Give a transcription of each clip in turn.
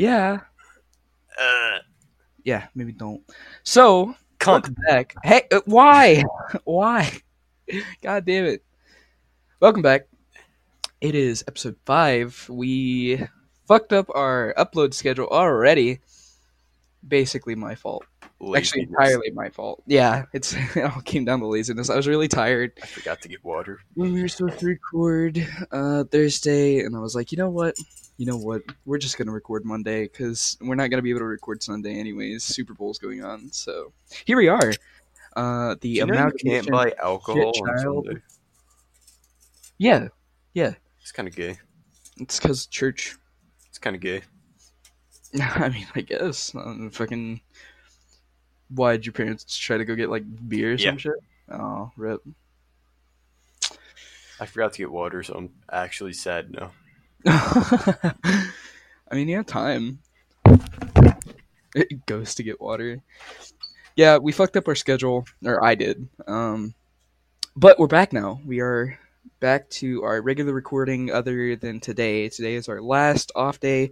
Yeah. Uh, Yeah, maybe don't. So, come back. Hey, uh, why? why? God damn it. Welcome back. It is episode 5. We fucked up our upload schedule already. Basically my fault. Actually, entirely my fault. Yeah, it's it all came down to laziness. I was really tired I forgot to get water. when we were supposed to record uh, Thursday, and I was like, you know what? You know what? We're just gonna record Monday because we're not gonna be able to record Sunday anyways. Super Bowl's going on, so here we are. Uh, the you know you can't buy alcohol on. Sunday? Yeah, It's kind of gay. it's because church. It's kind of gay. I mean, I guess. Um, fucking. Why'd your parents try to go get like beer or some Yeah. shit? Oh, rip. I forgot to get water, so I'm actually sad now. I mean, you have time. It goes to get water. Yeah, we fucked up our schedule, or I did. Um, but we're back now. We are back to our regular recording. Other than today, today is our last off day.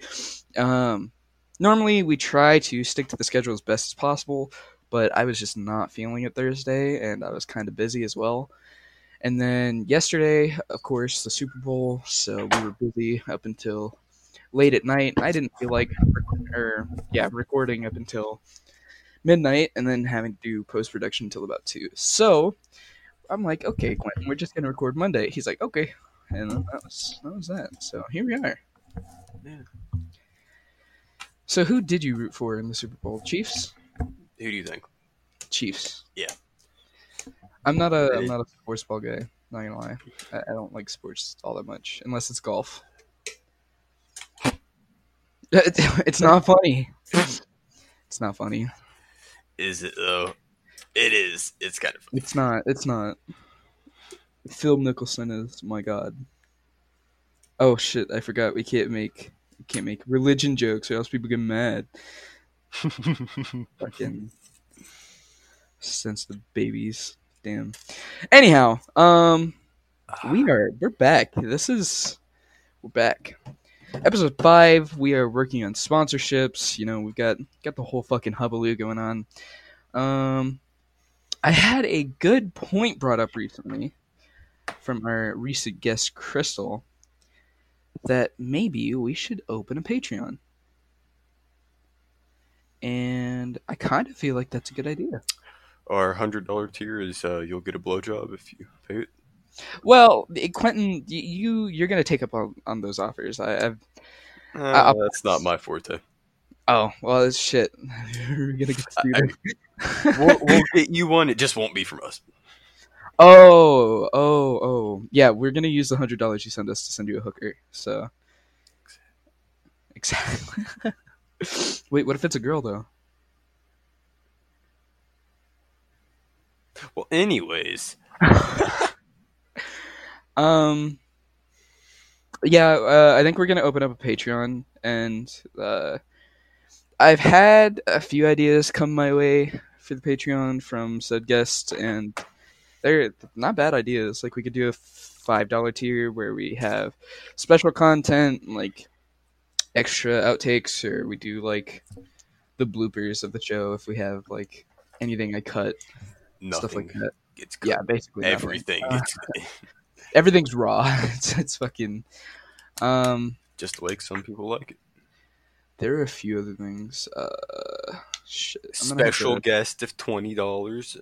Um, normally we try to stick to the schedule as best as possible, but I was just not feeling it Thursday, and I was kind of busy as well. And then yesterday, of course, the Super Bowl, so we were busy up until late at night. I didn't feel like, or yeah, recording up until midnight, and then having to do post production until about two. So I'm like, okay, Quentin, we're just gonna record Monday. He's like, okay, and that was that was that. So here we are. Yeah. So who did you root for in the Super Bowl? Chiefs. Who do you think? Chiefs. Yeah. I'm not a I'm not a sports ball guy. Not gonna lie, I, I don't like sports all that much unless it's golf. It's, it's not funny. It's not funny. Is it though? It is. It's kind of. It's not. It's not. Phil Mickelson is my god. Oh shit! I forgot. We can't make we can't make religion jokes or else people get mad. Fucking sensitive babies. Damn. Anyhow, um, we are we're back. This is we're back. Episode five. We are working on sponsorships. You know, we've got got the whole fucking hubbub going on. Um, I had a good point brought up recently from our recent guest Crystal that maybe we should open a Patreon. And I kind of feel like that's a good idea. Our hundred dollar tier is uh, you'll get a blowjob if you pay it. Well, eh, Quentin, you you're gonna take up on, on those offers. I, I've Uh, that's not my forte. oh well, it's shit. We're gonna get I- sued. We'll, we'll get you one. It just won't be from us. oh, oh, oh, yeah. We're gonna use the hundred dollars you send us to send you a hooker. So exactly. Wait, what if it's a girl though? Well, anyways, Um. Yeah, uh, I think we're gonna open up a Patreon, and uh, I've had a few ideas come my way for the Patreon from said guests, and they're not bad ideas. Like we could do a five dollar tier where we have special content, like extra outtakes, or we do like the bloopers of the show if we have like anything I cut, nothing stuff like that. gets cut. Yeah, basically everything Uh, everything's raw. it's, it's fucking. Um, just like some people like it. there are a few other things. Uh, shit. Special to- guest of twenty dollars.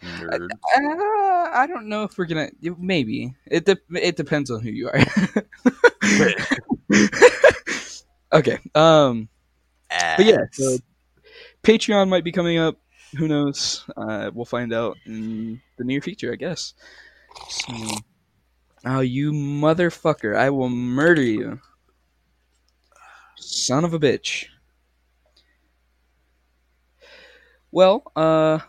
Nerd. Uh, I don't know if we're gonna. Maybe it. De- it depends on who you are. okay. Um. But yeah. So Patreon might be coming up. Who knows? Uh, we'll find out in the near future, I guess. So, oh, you motherfucker! I will murder you, son of a bitch. Well, uh,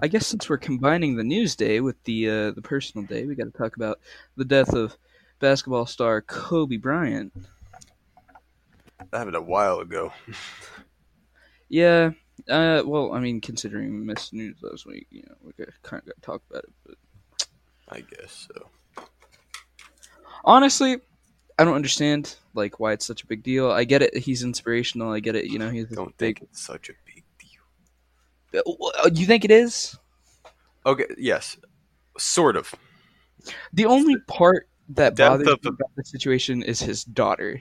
I guess since we're combining the news day with the uh, the personal day, we got to talk about the death of basketball star Kobe Bryant. that happened a while ago. Yeah. Uh, well, I mean, considering we missed news last week, you know, we kind of got to talk about it. But I guess so. honestly, I don't understand like why it's such a big deal. I get it. He's inspirational. I get it. You know, he's Don't big. think it's such a big deal. Uh, You think it is? Okay, yes, sort of. The only part that bothers me about the situation is his daughter.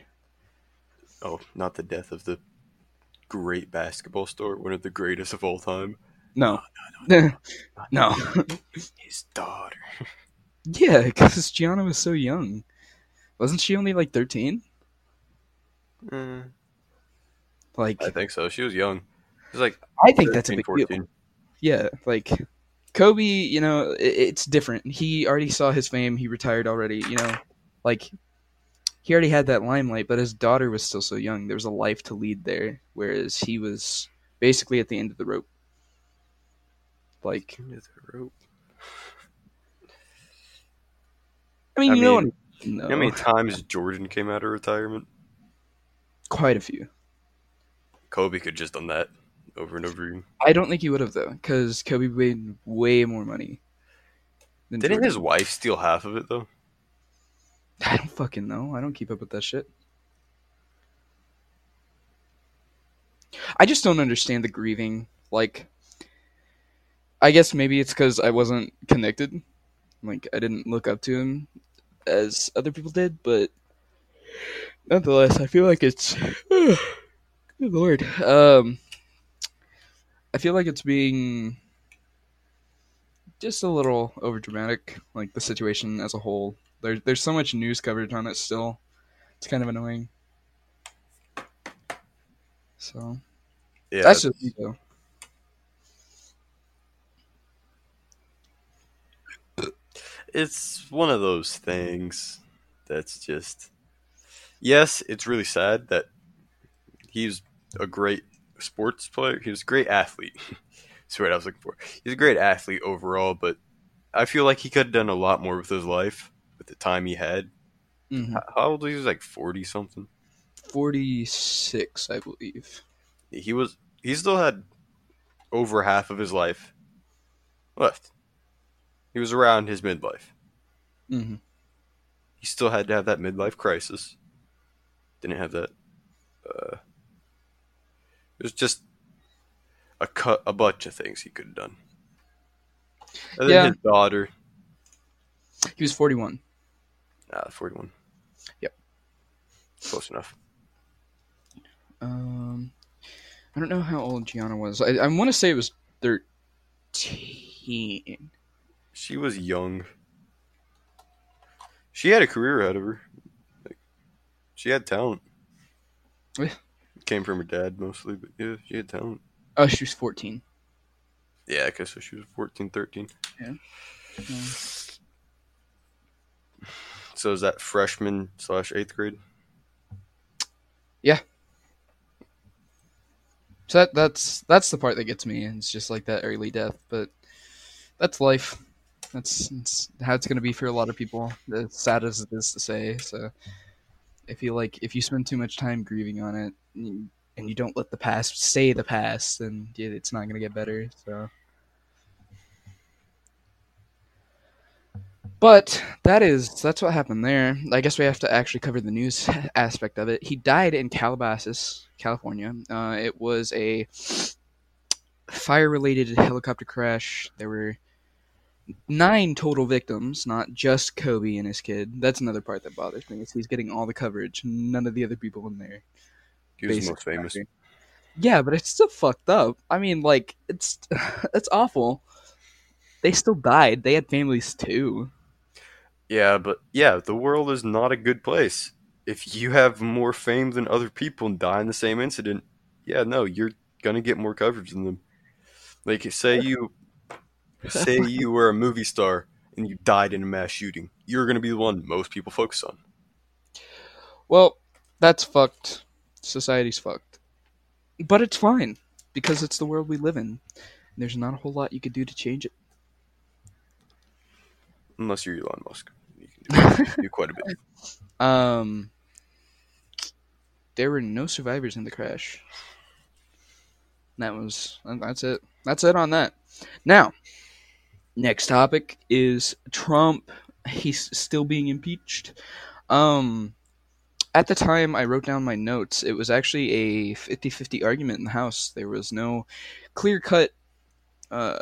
Oh, not the death of the great basketball star, one of the greatest of all time. No, Not no. no. his daughter. yeah, because Gianna was so young. Wasn't she only like thirteen? Eh, Like, I think so. She was young. She was like I think that's a 13, big deal. Yeah, like Kobe, you know, i it's different. He already saw his fame. He retired already. You know, like he already had that limelight, but his daughter was still so young. There was a life to lead there, whereas he was basically at the end of the rope. Like, End of the rope. I mean, I you know, mean, what- no, know how many times Jordan came out of retirement? quite a few. Kobe could just done that over and over again. I don't think he would have though, because Kobe made way more money. Than Didn't Jordan. his wife steal half of it though? I don't fucking know. I don't keep up with that shit. I just don't understand the grieving. Like, I guess maybe it's because I wasn't connected. Like, I didn't look up to him as other people did, but nonetheless, I feel like it's. good lord. Um, I feel like it's being just a little overdramatic, like the situation as a whole. There's there's so much news coverage on it still. It's kind of annoying. So Yeah, that's just me though. it's one of those things that's just yes it's really sad that he's a great sports player he was a great athlete that's what i was looking for he's a great athlete overall but i feel like he could have done a lot more with his life with the time he had Mhm. H- how old was he He was like 40 something Forty six, I believe. he was he still had over half of his life left he was around his midlife hmm he still had to have that midlife crisis. Didn't have that. Uh, it was just a cut, a bunch of things he could have done. And then Yeah. his daughter, He was forty ah, forty-one. Yep. close enough. Um, I don't know how old Gianna was. I, I want to say it was thirteen. She was young. She had a career ahead of her. Like, she had talent. Yeah. Came from her dad mostly, but yeah, she had talent. Oh, she was fourteen. Yeah, I guess so. She was 14, 13. Yeah. Yeah. So is that freshman slash eighth grade? Yeah. So that that's that's the part that gets me. It's just like that early death, but that's life. That's, that's how it's gonna be for a lot of people. As sad as it is to say, so I feel like if you spend too much time grieving on it and you, and you don't let the past stay the past, then it's not gonna get better. So, but that is that's what happened there. I guess we have to actually cover the news aspect of it. He died in Calabasas, California. Uh, it was a fire-related helicopter crash. There were nine total victims, not just Kobe and his kid. That's another part that bothers me. Is he's getting all the coverage, none of the other people in there. He was the most famous. Yeah, but it's still fucked up. I mean, like it's it's awful. They still died. They had families too. Yeah, but yeah, the world is not a good place. If you have more fame than other people and die in the same incident, yeah, no, you're gonna get more coverage than them. Like, say you, say you were a movie star and you died in a mass shooting, you're gonna be the one most people focus on. Well, that's fucked. Society's fucked. But it's fine because it's the world we live in. There's not a whole lot you could do to change it. Unless you're Elon Musk, do, quite a bit. Um, there were no survivors in the crash. That was that's it. That's it on that. Now, next topic is Trump. He's still being impeached. Um, at the time I wrote down my notes, it was actually a 50-50 argument in the House. There was no clear-cut uh,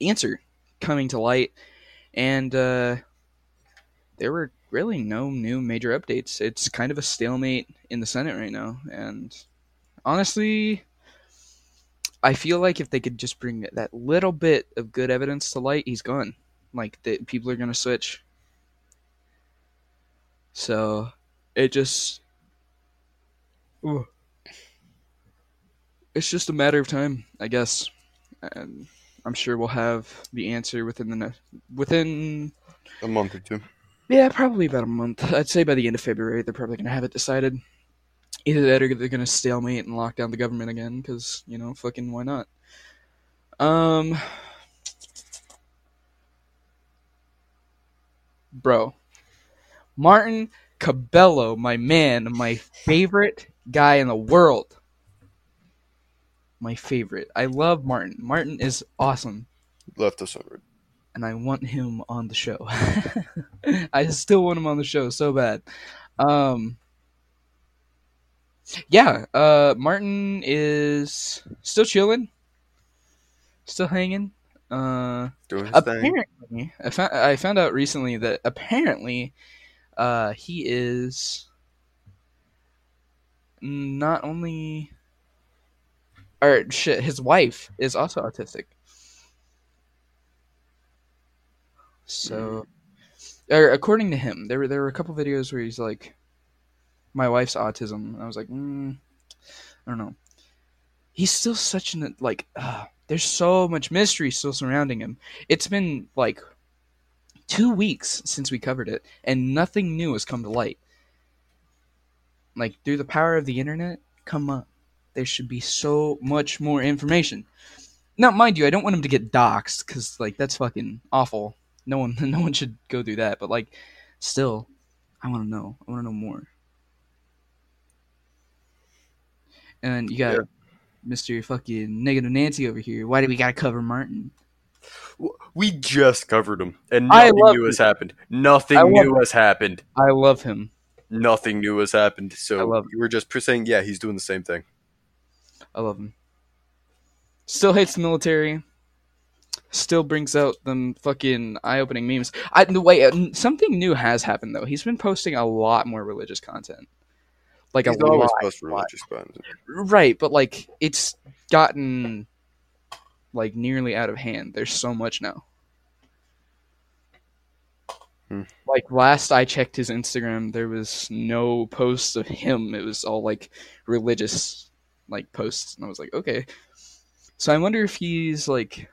answer coming to light, and uh, there were really no new major updates. It's kind of a stalemate in the Senate right now, and honestly, I feel like if they could just bring that little bit of good evidence to light, he's gone. Like that, people are gonna switch. So it just, ooh. it's just a matter of time, I guess, and I'm sure we'll have the answer within the ne- within A month or two. Yeah, probably about a month. I'd say by the end of February, they're probably gonna have it decided. Either that, or they're gonna stalemate and lock down the government again, because you know, fucking why not? Um, bro, Martin Cabello, my man, my favorite guy in the world. My favorite. I love Martin. Martin is awesome Left us red. And I want him on the show. I still want him on the show so bad. Um, yeah, uh, Martin is still chilling, still hanging. Uh, Doing his thing. apparently, I found I found out recently that apparently, uh, he is not only, or shit, his wife is also autistic. So, or according to him, there were there were a couple videos where he's like, "My wife's autism," and I was like, mm, "I don't know." He's still such an like. Uh, there's so much mystery still surrounding him. It's been like two weeks since we covered it, and nothing new has come to light. Like through the power of the internet, come on, there should be so much more information. Now, mind you, I don't want him to get doxxed because like that's fucking awful. No one, no one should go through that. But like, still, I want to know. I want to know more. And you got Yeah. Mister fucking negative Nancy over here. Why do we gotta cover Martin? We just covered him, and nothing new has happened. Nothing new has happened. I love him. Nothing new has happened. I So you were just saying, yeah, he's doing the same thing. I love him. Still hates the military. Still brings out them fucking eye-opening memes. I the way uh, something new has happened though. He's been posting a lot more religious content. Like He's a always lot, post religious content. right? But like it's gotten like nearly out of hand. There's so much now. Hmm. Like last I checked his Instagram, there was no posts of him. It was all like religious like posts, and I was like, okay. So I wonder if he's like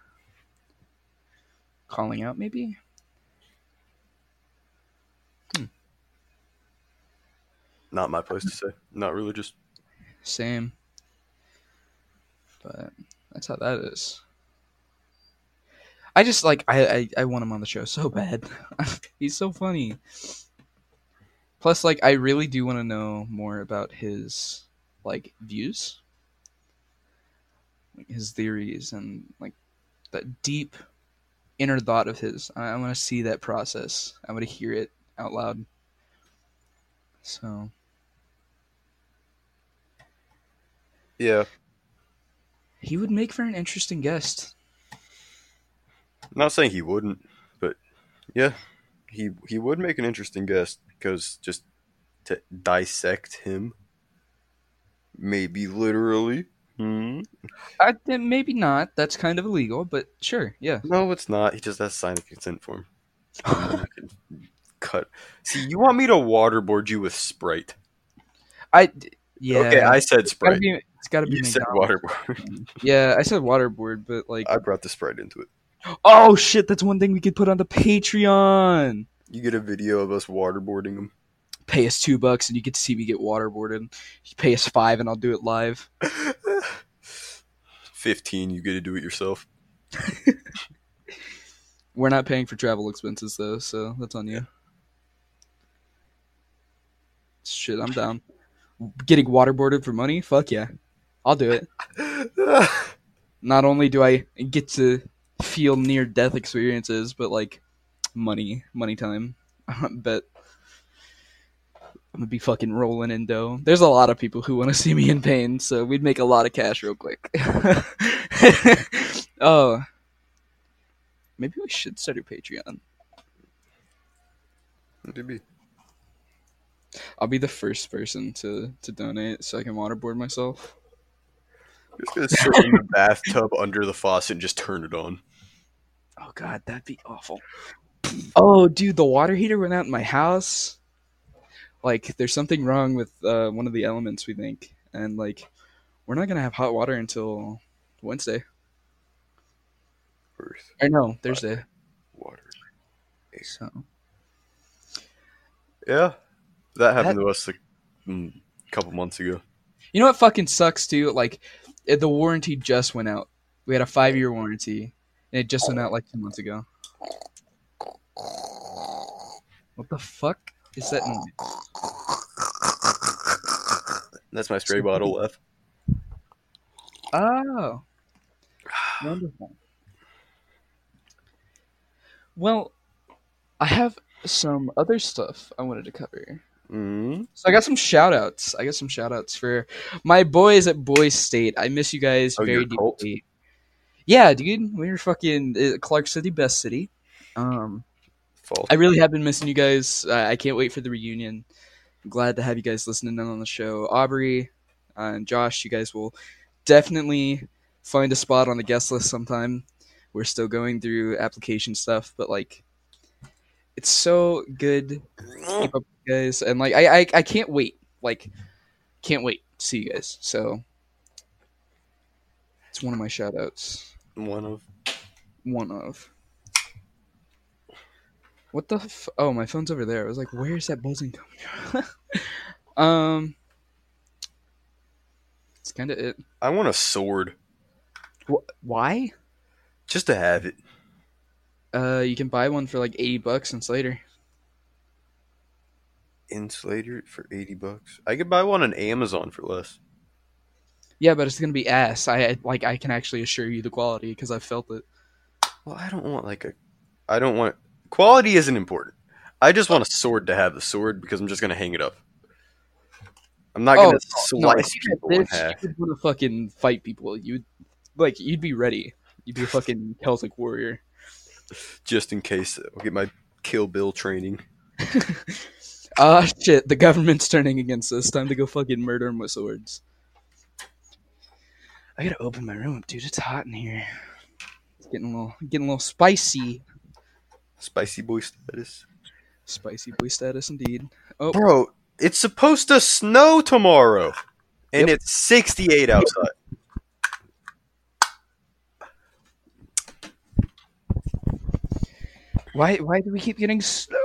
calling out, maybe. Not my place to hmm. say. Not religious. Same. But that's how that is. I just like I, I, I want him on the show so bad. He's so funny. Plus, like I really do want to know more about his like views, like, his theories, and like that deep inner thought of his. I, I want to see that process. I want to hear it out loud. So Yeah. he would make for an interesting guest. Not saying he wouldn't, but yeah, he he would make an interesting guest because just to dissect him, maybe literally. Hmm. I, maybe not. That's kind of illegal, but sure, yeah. No, it's not. He just has to sign a consent form. Cut. See, you want me to waterboard you with Sprite? I yeah. Okay, I said Sprite. be. It's gotta be You said waterboard. Yeah, I said waterboard, but like, I brought the Sprite into it. oh shit, that's one thing we could put on the Patreon. You get a video of us waterboarding him. Pay us two bucks and you get to see me get waterboarded. You pay us five and I'll do it live. Fifteen, you get to do it yourself. We're not paying for travel expenses though, so that's on you. Shit, I'm down. Getting waterboarded for money? Fuck yeah. I'll do it. Not only do I get to feel near death experiences, but like money, money time. Bet. I'm gonna be fucking rolling in dough. There's a lot of people who want to see me in pain, so we'd make a lot of cash real quick. oh, maybe we should start a Patreon. Maybe. I'll be the first person to to donate, so I can waterboard myself. Just gonna sit in the bathtub under the faucet and just turn it on. Oh god, that'd be awful. Oh, dude, the water heater went out in my house. Like, there's something wrong with uh, one of the elements, we think, and like, we're not gonna have hot water until Wednesday. Earth, Or no, Thursday. water. So Yeah, that happened to us like, mm, a couple months ago. you know what fucking sucks too? Like, it, the warranty just went out. We had a five year warranty, and it just went out like two months ago. What the fuck is that? noise? That's my spray bottle left. Oh, wonderful. Well, I have some other stuff I wanted to cover. Mm. So I got some shout outs. I got some shout outs for my boys at Boys State. I miss you guys Oh, very deeply. Yeah, dude. We were fucking uh, Clark City, best city. Um, I really have been missing you guys. Uh, I can't wait for the reunion. I'm glad to have you guys listening in on the show. Aubrey uh, and Josh, you guys will definitely find a spot on the guest list sometime. We're still going through application stuff, but like, it's so good to keep up with you guys, and like, I, I I can't wait. Like, can't wait to see you guys. So, it's one of my shout outs. One of. One of. What the? F- oh, my phone's over there. I was like, "Where's that buzzing coming from?" um, it's kind of it. I want a sword Wh- why? just to have it. Uh, you can buy one for like eighty bucks in Slater. Insulator for eighty bucks. I could buy one on Amazon for less. Yeah, but it's gonna be ass. I I- like. I can actually assure you the quality because I felt it. Well, I don't want like a. I don't want quality isn't important. I just want a sword to have the sword because I'm just gonna hang it up. I'm not gonna no, slice had people in half. you would fucking fight people. You'd like. You'd be ready. You'd be a fucking Celtic warrior. just in case I'll get my Kill Bill training. Ah, shit. The government's turning against us. Time to go fucking murder 'em with swords. I gotta open my room up, dude. It's hot in here. It's getting a little, getting a little spicy. Spicy boy status. Spicy boy status, indeed. Oh, Bro, it's supposed to snow tomorrow. And Yep. it's 68 outside. why, why do we keep getting snow?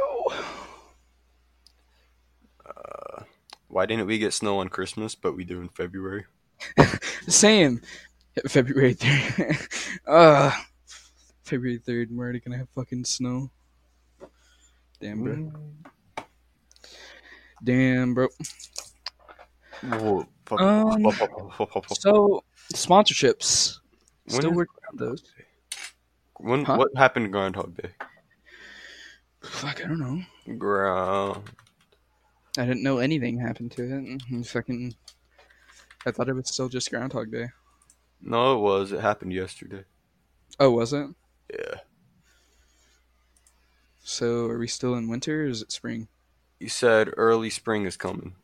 Why didn't we get snow on Christmas, but we do in February? Same. February uh, February third. We're already gonna have fucking snow. Damn, bro. Damn, bro. Whoa, fuck. Um. So sponsorships. When Still working on those. When, Huh? What happened to Groundhog Day? Fuck, I don't know. Ground. I didn't know anything happened to it. And Fucking, I thought it was still just Groundhog Day. No, it was. It happened yesterday. Oh, was it? Yeah. So are we still in winter or is it spring? You said early spring is coming.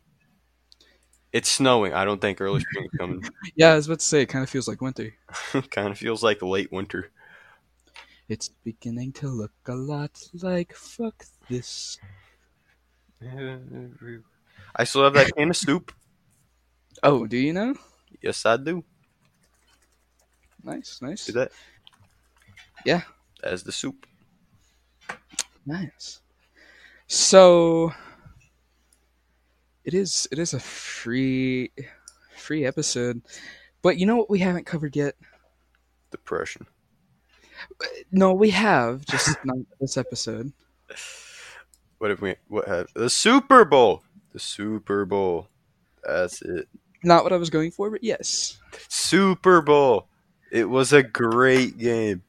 It's snowing. I don't think early spring is coming. Yeah, I was about to say it kind of feels like winter. kind of feels like late winter. It's beginning to look a lot like fuck this. I still have that can of soup. Oh, do you know? Yes, I do. Nice, nice, Do that. Yeah. As the soup. nice. So it is it is a free free episode. But you know what we haven't covered yet? Depression. No, we have, just not this episode. What have we? What have the Super Bowl? The Super Bowl. That's it. Not what I was going for, but yes. Super Bowl. It was a great game.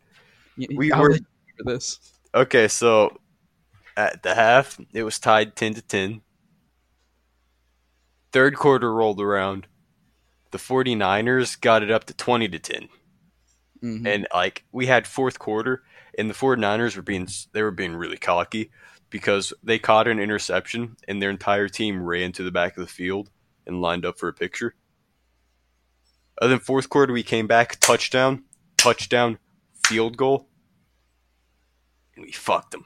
We I'll were- for this. Okay, so at the half, it was tied ten to ten. Third quarter rolled around. The 49ers got it up to 20 to 10. Mhm. And like we had fourth quarter and the 49ers were being they were being really cocky because they caught an interception and their entire team ran to the back of the field and lined up for a picture. And then fourth quarter we came back, touchdown, touchdown, field goal. And we fucked them.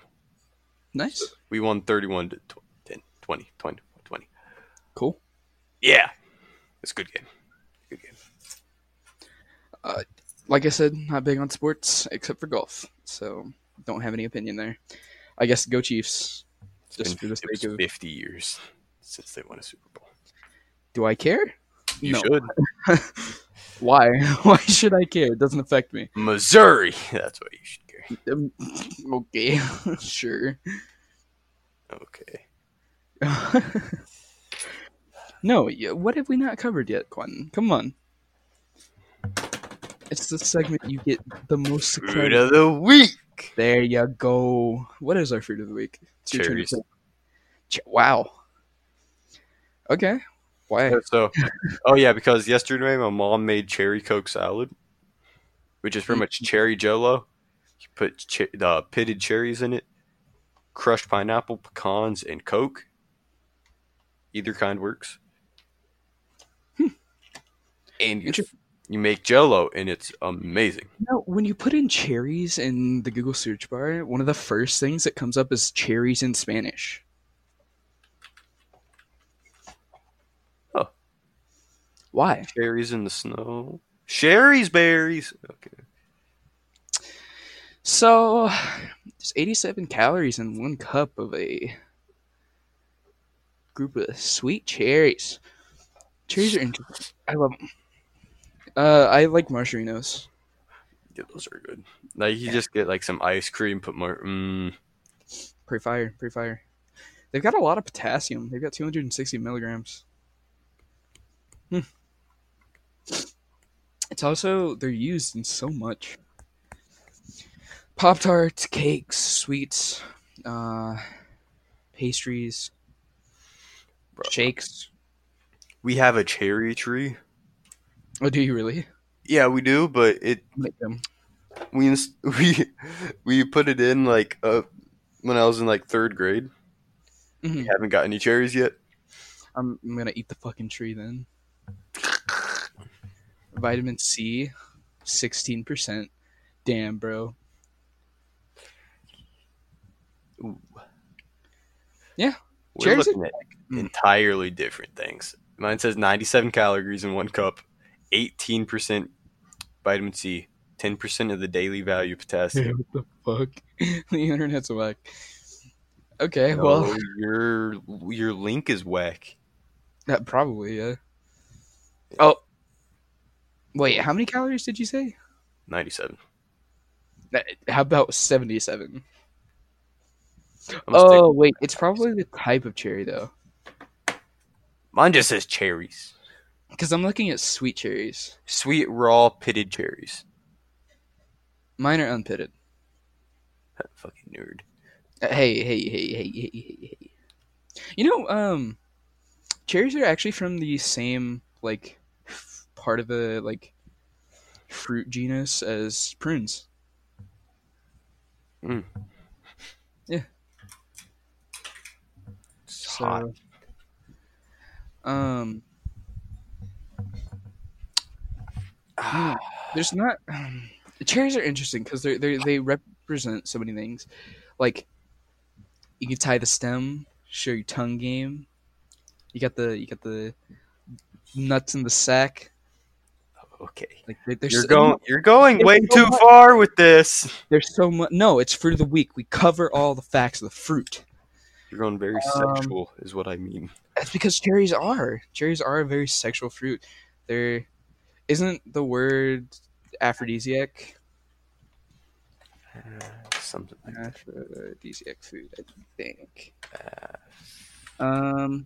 nice, We won 31 to tw- 10, 20, 20, 20. cool. Yeah. It's a good game. Good game. Uh, like I said, not big on sports except for golf, so don't have any opinion there. I guess go Chiefs. It's Just for been, the it was sake of, 50 years since they won a Super Bowl. do I care? You No. should. Why? Why should I care? It doesn't affect me. Missouri. That's what you should care. Um, okay, sure. Okay. no, what have we not covered yet, Quentin? Come on. It's the segment you get the most Fruit excited. of the week. There you go. What is our fruit of the week? It's your turn to Cherries. wow. Okay. Why? So, oh yeah, because yesterday my mom made cherry coke salad, which is pretty much mm-hmm. cherry jello. You put che- the pitted cherries in it, crushed pineapple, pecans, and coke. Either kind works. Hmm. And you, you make jello, and it's amazing. No, when you put in cherries in the Google search bar, one of the first things that comes up is cherries in Spanish. Why? Cherries in the snow. Shari's Berries. Okay. So, there's 87 calories in one cup of a group of sweet cherries. Cherries are interesting. I love them. Uh, I like marshmallows. Yeah, those are good. Like you just get like some ice cream, put more. Mm, Pretty fire, pretty fire. They've got a lot of potassium. They've got 260 milligrams. Hmm. It's also they're used in so much. Pop tarts, cakes, sweets, uh, pastries, Bro. shakes. we have a cherry tree. Oh, do you really Yeah, we do, but it we we we put it in like uh when I was in like third grade. Mhm. We haven't got any cherries yet. I'm, I'm gonna eat the fucking tree then. Vitamin C, sixteen percent. Damn, bro. Ooh. Yeah. We're Cherries looking at Mm. entirely different things. Mine says 97 calories in one cup, 18% vitamin C, 10% of the daily value of potassium. what the fuck? the internet's whack. Okay, well, your your link is whack. that probably yeah. Oh, wait, how many calories did you say? 97. How about seventy-seven? Oh stick- wait, it's probably the type of cherry though, mine just says cherries. because I'm looking at sweet cherries. Sweet raw pitted cherries. Mine are unpitted. Fucking nerd. Uh, Hey, hey, hey, hey, hey, hey, hey. You know, um, cherries are actually from the same like part of the like fruit genus as prunes. Mm. Yeah. It's hot. So, um, Ah, there's not. Um, cherries are interesting because they they they represent so many things. Like, you can tie the stem, show your tongue game. You got the you got the nuts in the sack. Okay. Like You're so- going you're going way so too much. far with this. There's so much. No, it's fruit of the week. We cover all the facts of the fruit. You're going very Um, sexual is what I mean. That's because cherries are. Cherries are a very sexual fruit. There isn't the word aphrodisiac. Something like Aphrodisiac food, I think. Um.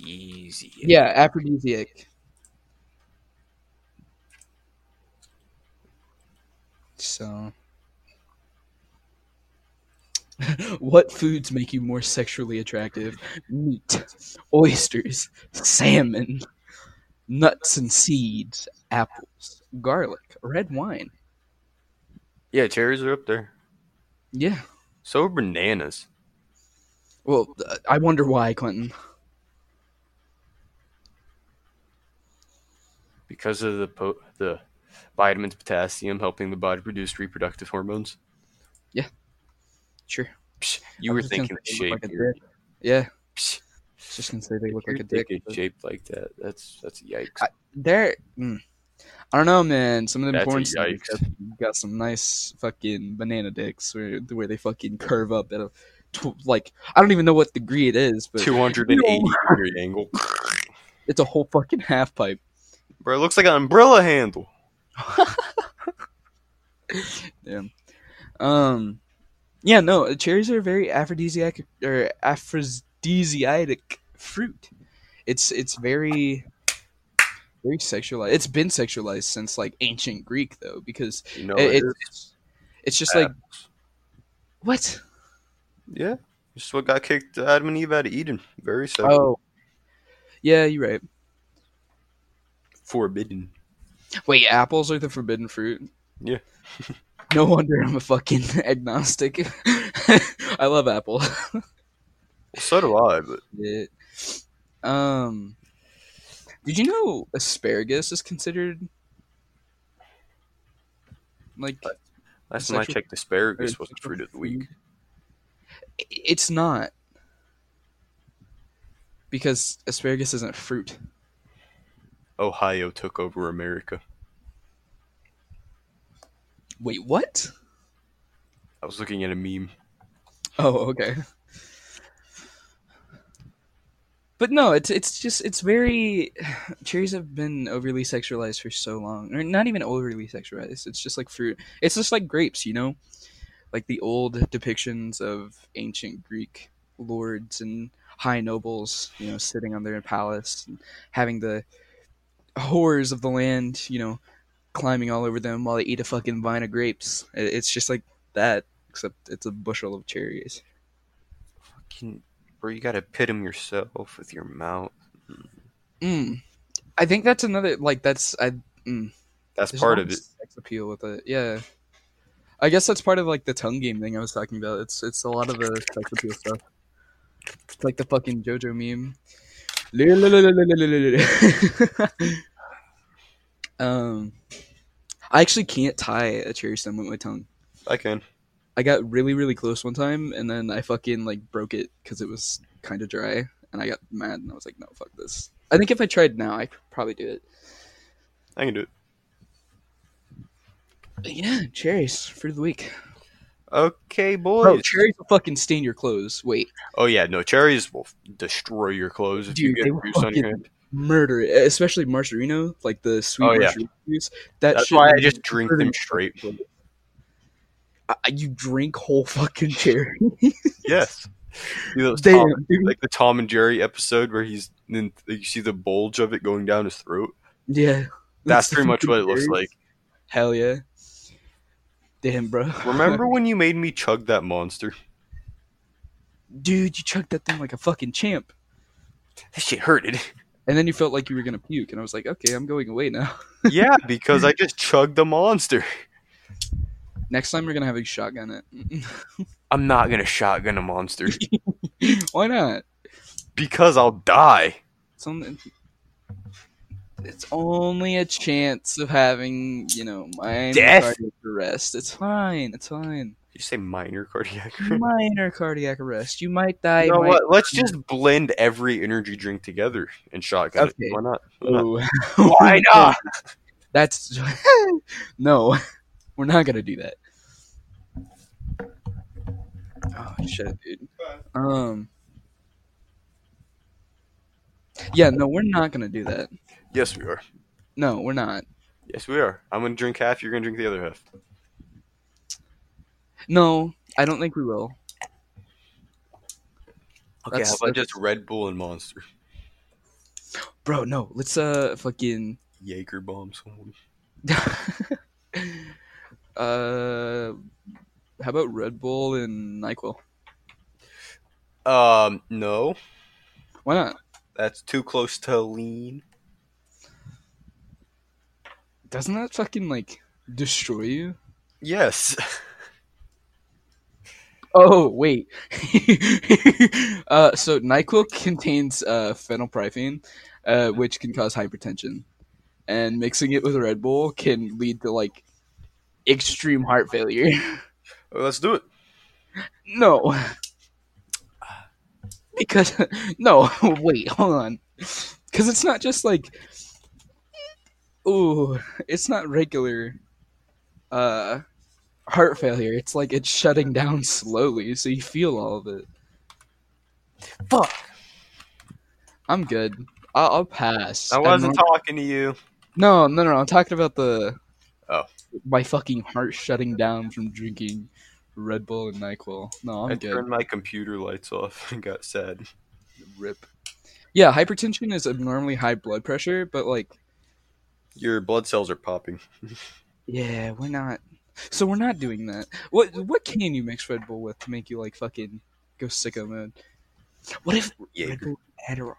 easy. Yeah, aphrodisiac. So. what foods make you more sexually attractive? Meat, oysters, salmon, nuts and seeds, apples, garlic, red wine. Yeah, cherries are up there. Yeah. So are bananas. Well, uh, I wonder why, Clinton. Because of the po- the vitamins, potassium, helping the body produce reproductive hormones. Yeah, sure. Psh, you I were was just gonna thinking the say they shape. like a here. dick. Yeah. Psh, Just gonna say they look you're like a dick. but shaped like that. That's that's yikes. I- They're. Mm, I don't know, man. Some of them That's porn stars got, got some nice fucking banana dicks where where they fucking curve up at a tw- like I don't even know what degree it is, but Two hundred and eighty degree angle. it's a whole fucking half pipe. Bro, it looks like an umbrella handle. Damn. Um. Yeah, no, cherries are very aphrodisiac or aphrodisiac fruit. It's it's very very sexualized. It's been sexualized since like ancient Greek though, because You know, it, it it's it's just like what? yeah, this is what got kicked Adam and Eve out of Eden. Very so Oh, yeah, you're right. forbidden. Wait, apples are the forbidden fruit. Yeah. no wonder I'm a fucking agnostic. I love apple. Well, so do I, but It- um, did you know asparagus is considered like last time I checked, asparagus was the fruit of the week. It's not because asparagus isn't fruit. Ohio took over America. Wait, what? I was looking at a meme. Oh, okay. But no, it's it's just it's very cherries have been overly sexualized for so long, or not even overly sexualized. It's just like fruit. It's just like grapes, you know, like the old depictions of ancient Greek lords and high nobles, you know, sitting on their palace and having the whores of the land, you know, climbing all over them while they eat a fucking vine of grapes. It's just like that, except it's a bushel of cherries. Fucking, bro, you gotta pit them yourself with your mouth. Mm. I think that's another like that's I. Mm, That's there's part of it. Sex appeal with it, yeah. I guess that's part of like the tongue game thing I was talking about. It's it's a lot of the sex appeal stuff. It's like the fucking JoJo meme. Um, I actually can't tie a cherry stem with my tongue. I can. I got really really close one time, and then I fucking like broke it because it was kind of dry, and I got mad, and I was like, no, fuck this. I think if I tried now, I could probably do it. I can do it. But yeah, cherries of the week. Okay, boys. Bro, cherries will fucking stain your clothes. Wait, oh yeah, no cherries will destroy your clothes if Dude, you get juice on your hand. murder it, especially maraschino, like the sweet Oh, yeah. juice. That That's why I just drink them straight. Uh, you drink whole fucking cherry. Yes. You know, Damn, Tom, like the Tom and Jerry episode where he's then you see the bulge of it going down his throat. yeah, That's pretty much what it looks like. Hell yeah. Damn, bro. Remember when you made me chug that monster? dude? You chugged that thing like a fucking champ, That shit hurted. and then you felt like you were gonna puke, and I was like, okay, I'm going away now. yeah, because I just chugged the monster. Next time we're gonna have a shotgun it. I'm not gonna shotgun a monster Why not? because I'll die. Only, it's only a chance of having, you know, minor Death? cardiac arrest. It's fine. It's fine. You say minor cardiac arrest? Minor cardiac arrest. You might die. You know might- what? Let's just blend every energy drink together and shotgun Okay. it. Why not? Why not? Why not? That's no. We're not gonna do that. Oh shit, dude. Um. Yeah, no, we're not gonna do that. Yes, we are. No, we're not. Yes, we are. I'm gonna drink half. You're gonna drink the other half. No, I don't think we will. Okay, That's- how about that's- just Red Bull and Monster? Bro, no. Let's uh fucking Jaeger bomb someone. uh how about Red Bull and Nyquil? Um, no, Why not? that's too close to lean. Doesn't that fucking like destroy you? Yes. Oh wait. uh, so Nyquil contains uh, phenylephrine, uh, which can cause hypertension, and mixing it with Red Bull can lead to like extreme heart failure. Well, let's do it. no, because no, wait, hold on, because it's not just like, ooh, it's not regular, uh, heart failure. It's like it's shutting down slowly, so you feel all of it. Fuck. I'm good. I'll, I'll pass. I wasn't not- talking to you. no, no, no, no. I'm talking about the. Oh. My fucking heart shutting down from drinking Red Bull and Nyquil. No, I'm I good. turned my computer lights off and got sad. Rip. Yeah, hypertension is abnormally high blood pressure, but like, Your blood cells are popping. yeah, we're not. So we're not doing that. What what can you mix Red Bull with to make you like fucking go sicko mode? What if Red Bull with Adderall?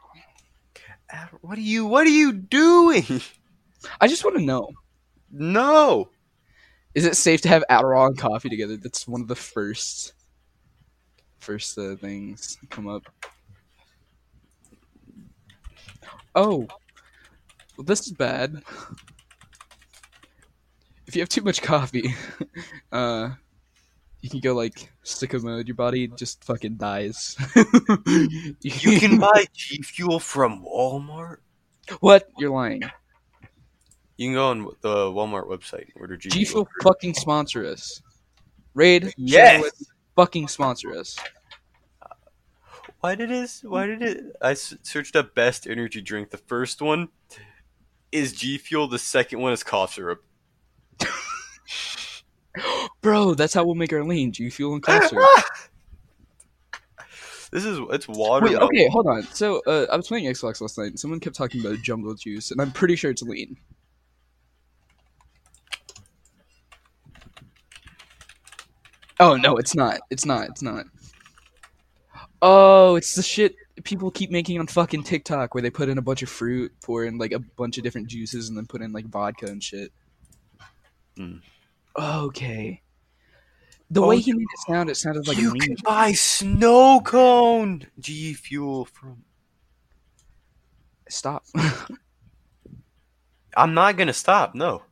What are you? What are you doing? I just want to know: No. is it safe to have Adderall and coffee together? That's one of the first first uh, things come up. Oh, well, this is bad. If you have too much coffee, uh, you can go like sicko mode. Your body just fucking dies. You can buy G Fuel from Walmart. what? You're lying. You can go on the Walmart website and order G, G Fuel. Fucking sponsor us. Raid, Yes! Fucking sponsor us. Why did it? Why did it? I searched up best energy drink. The first one is G Fuel. The second one is cough syrup. Bro, that's how we'll make our lean. G Fuel and cough syrup. This is it's water. Wait, okay, hold on. So, uh, I was playing Xbox last night, and someone kept talking about jungle juice, and I'm pretty sure it's lean. Oh no, it's not. It's not. It's not. Oh, it's the shit people keep making on fucking TikTok, where they put in a bunch of fruit, pour in like a bunch of different juices, and then put in like vodka and shit. Hmm. Okay. The Oh, way he made it sound, it sounded like you can buy snow cone G Fuel from. Stop. I'm not gonna stop. No,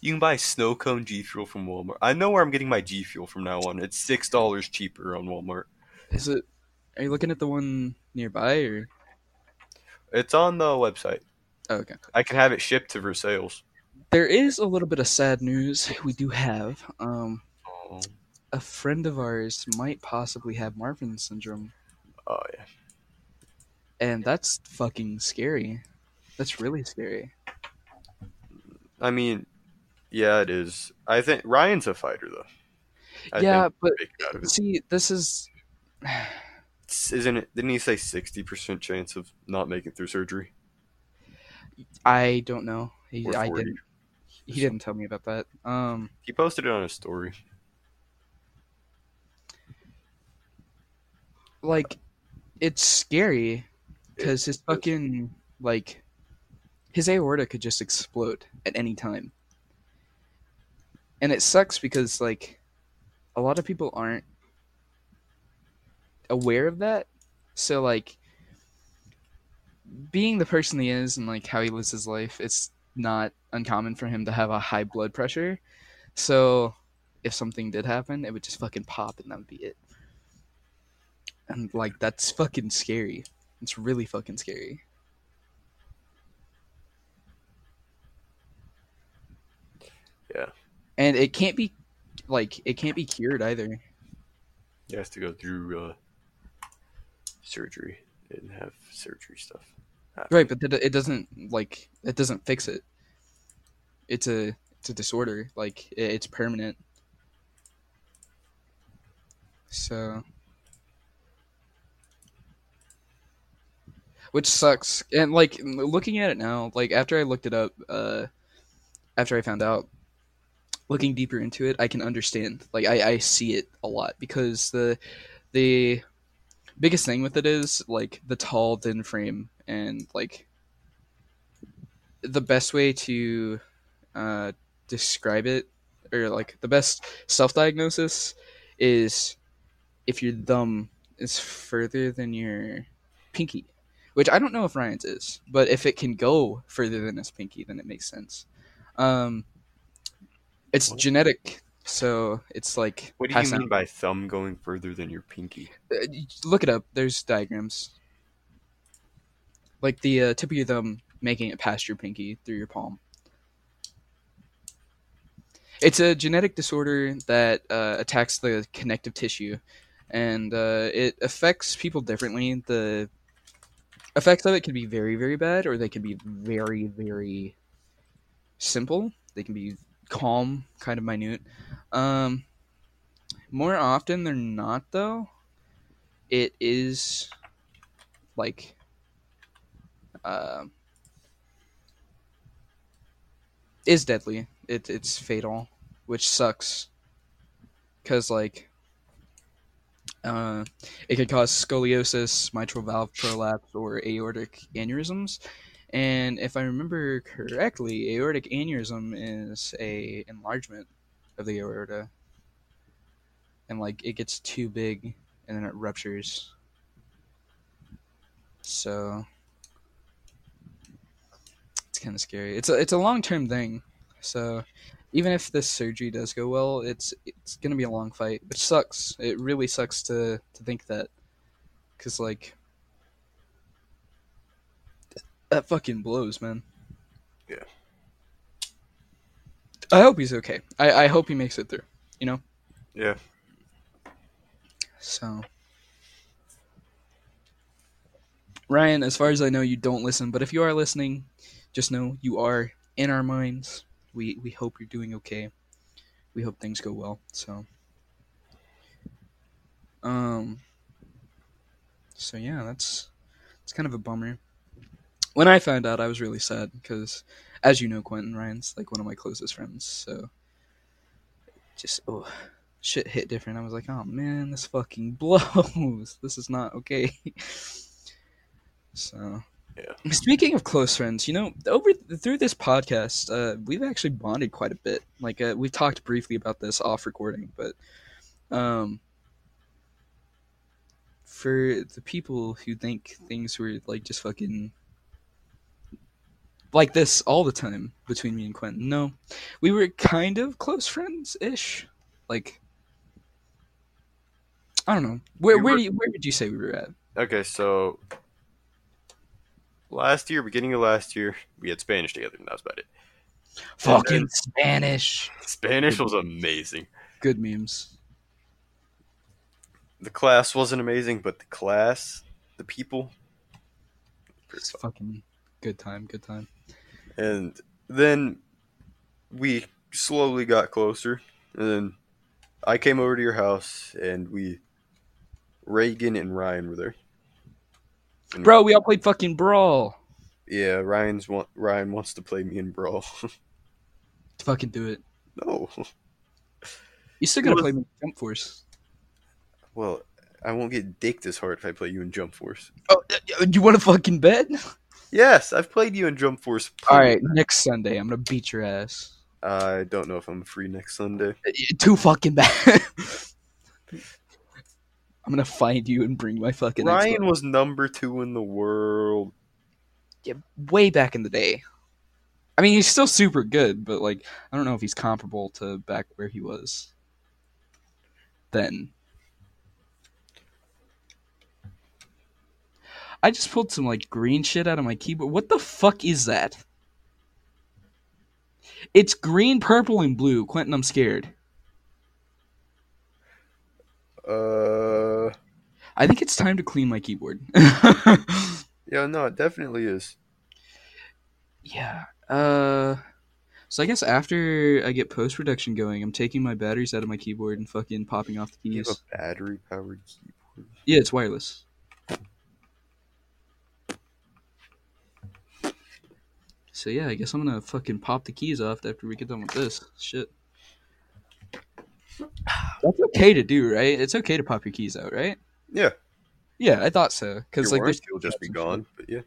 you can buy snow cone G Fuel from Walmart. I know where I'm getting my G Fuel from now on. It's six dollars cheaper on Walmart. Is it? Are you looking at the one nearby, or It's on the website. oh, okay? I can have it shipped to Versailles. There is a little bit of sad news we do have. Um, Oh, a friend of ours might possibly have Marfan syndrome, oh yeah. and that's fucking scary. That's really scary. I mean, yeah, it is. I think Ryan's a fighter though. I yeah, but big out of it. see, this is Isn't it? Didn't he say sixty percent chance of not making through surgery? I don't know. He, I didn't. He didn't tell me about that. Um, He posted it on his story. like, it's scary because his fucking like his aorta could just explode at any time and it sucks because like a lot of people aren't aware of that. So like being the person he is and like how he lives his life it's not uncommon for him to have a high blood pressure. So if something did happen it would just fucking pop and that would be it. And like that's fucking scary. It's really fucking scary. Yeah. and it can't be like it can't be cured either. He has to go through uh, surgery and have surgery stuff. happen. right but it doesn't like it doesn't fix it it's a it's a disorder like it's permanent so which sucks and like looking at it now like after i looked it up uh after i found out looking deeper into it, I can understand. Like I, I see it a lot because the the biggest thing with it is like the tall thin frame and like the best way to uh, describe it or like the best self diagnosis is if your thumb is further than your pinky, which I don't know if Ryan's is, but if it can go further than his pinky, then it makes sense. Um, it's genetic, so it's like What do you mean down. by thumb going further than your pinky? Uh, Look it up. There's diagrams, like the uh, tip of your thumb making it past your pinky through your palm. It's a genetic disorder that uh, attacks the connective tissue, and uh, it affects people differently. The effects of it can be very, very bad, or they can be very, very simple. They can be calm, kind of minute. Um, more often than not, though, it is like um is deadly. It it's fatal, which sucks. Cause like uh, it could cause scoliosis, mitral valve prolapse, or aortic aneurysms. And if I remember correctly, aortic aneurysm is a enlargement of the aorta, and like it gets too big and then it ruptures. So it's kind of scary. It's a it's a long term thing. So even if this surgery does go well, it's it's gonna be a long fight, which sucks. It really sucks to to think that, cause like that fucking blows, man. Yeah. I hope he's okay. I I hope he makes it through. You know. Yeah. So, Ryan, as far as I know, you don't listen, but if you are listening, just know you are in our minds. We we hope you're doing okay. We hope things go well. So, um, so yeah, that's it's kind of a bummer. When I found out, I was really sad because, as you know, Quentin Ryan's like one of my closest friends. So, just oh, shit hit different. I was like, oh man, this fucking blows. This is not okay. So, Yeah. Speaking of close friends, you know, over through this podcast, uh, we've actually bonded quite a bit. Like uh, we talked briefly about this off recording, but um, for the people who think things were like just fucking like this all the time between me and Quentin, no, we were kind of close friends ish. Like I don't know where We where were- do you, where would you say we were at? Okay, so last year, beginning of last year, we had Spanish together, and that was about it. Fucking Spanish. Spanish was amazing. Good memes. The class wasn't amazing, but the class, the people, fucking good time, good time. And then we slowly got closer, and then I came over to your house, and we, Reagan and Ryan were there. And- Bro, we all played fucking Brawl. Yeah, Ryan's want Ryan wants to play me in Brawl. Fucking do it. no, You still gotta was- play me in Jump Force. well, I won't get dicked as hard if I play you in Jump Force. Oh, uh, you want to fucking bet? Yes, I've played you in Drum Force. All right, next Sunday I'm gonna beat your ass. I don't know if I'm free next Sunday. Too fucking bad. I'm gonna find you and bring my fucking Ryan was number two in the world. Yeah, way back in the day. I mean, he's still super good, but like, I don't know if he's comparable to back where he was then. I just pulled some like green shit out of my keyboard. What the fuck is that? It's green, purple, and blue. Quentin, I'm scared. Uh, I think it's time to clean my keyboard. yeah, no, it definitely is. yeah. Uh so I guess after I get post production going, I'm taking my batteries out of my keyboard and fucking popping off the You keys. have a battery powered keyboard. Yeah, it's wireless. So yeah, I guess I'm gonna fucking pop the keys off after we get done with this. Shit. That's okay to do, right? It's okay to pop your keys out, right? Yeah. Yeah, I thought so. Because like, warranty will just be gone. But yeah.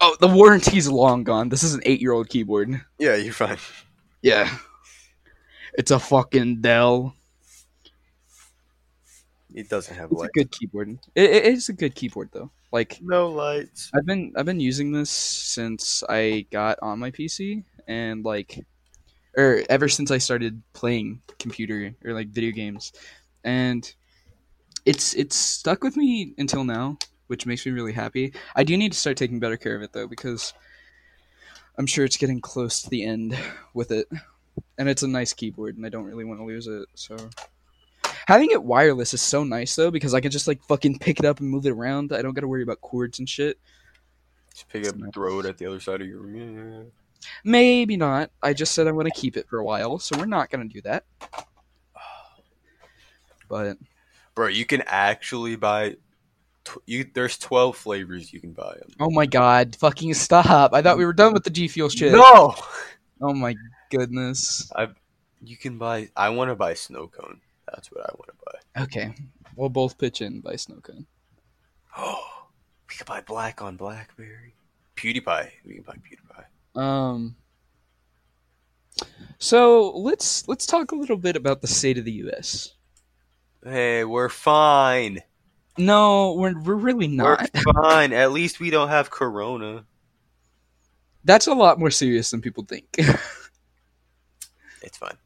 oh, the warranty's long gone. This is an eight-year-old keyboard. Yeah, you're fine. Yeah, it's a fucking Dell. It doesn't have It's a light. good keyboard. It, it is a good keyboard though. Like No lights. I've been I've been using this since I got on my PC and like or ever since I started playing computer or like video games. And it's it's stuck with me until now, which makes me really happy. I do need to start taking better care of it though because I'm sure it's getting close to the end with it. And it's a nice keyboard and I don't really want to lose it. So Having it wireless is so nice though because I can just like fucking pick it up and move it around. I don't got to worry about cords and shit. Just pick it up and throw it at the other side of your room. Maybe not. I just said I want to keep it for a while, so we're not gonna do that. But Bro, you can actually buy. Tw- you there's twelve flavors you can buy them. oh my god, fucking stop! I thought we were done with the G Fuel shit. No, Oh my goodness. I you can buy. I want to buy snow cone. That's what I want to buy. Okay, we'll both pitch in by Snowcone. Oh, we could buy black on blackberry. PewDiePie. We can buy PewDiePie. Um. So let's let's talk a little bit about the state of the U.S. Hey, we're fine. No, we're we're really not. We're fine. At least we don't have Corona. That's a lot more serious than people think. It's fine.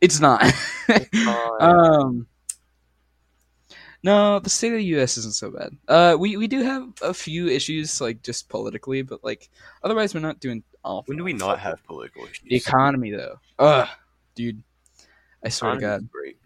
It's not. fine. um. No, the state of the U.S. isn't so bad. Uh, we we do have a few issues, like just politically, but like otherwise, we're not doing awful. When do we not have political issues? the economy though? Ugh, dude, I swear to God, Great.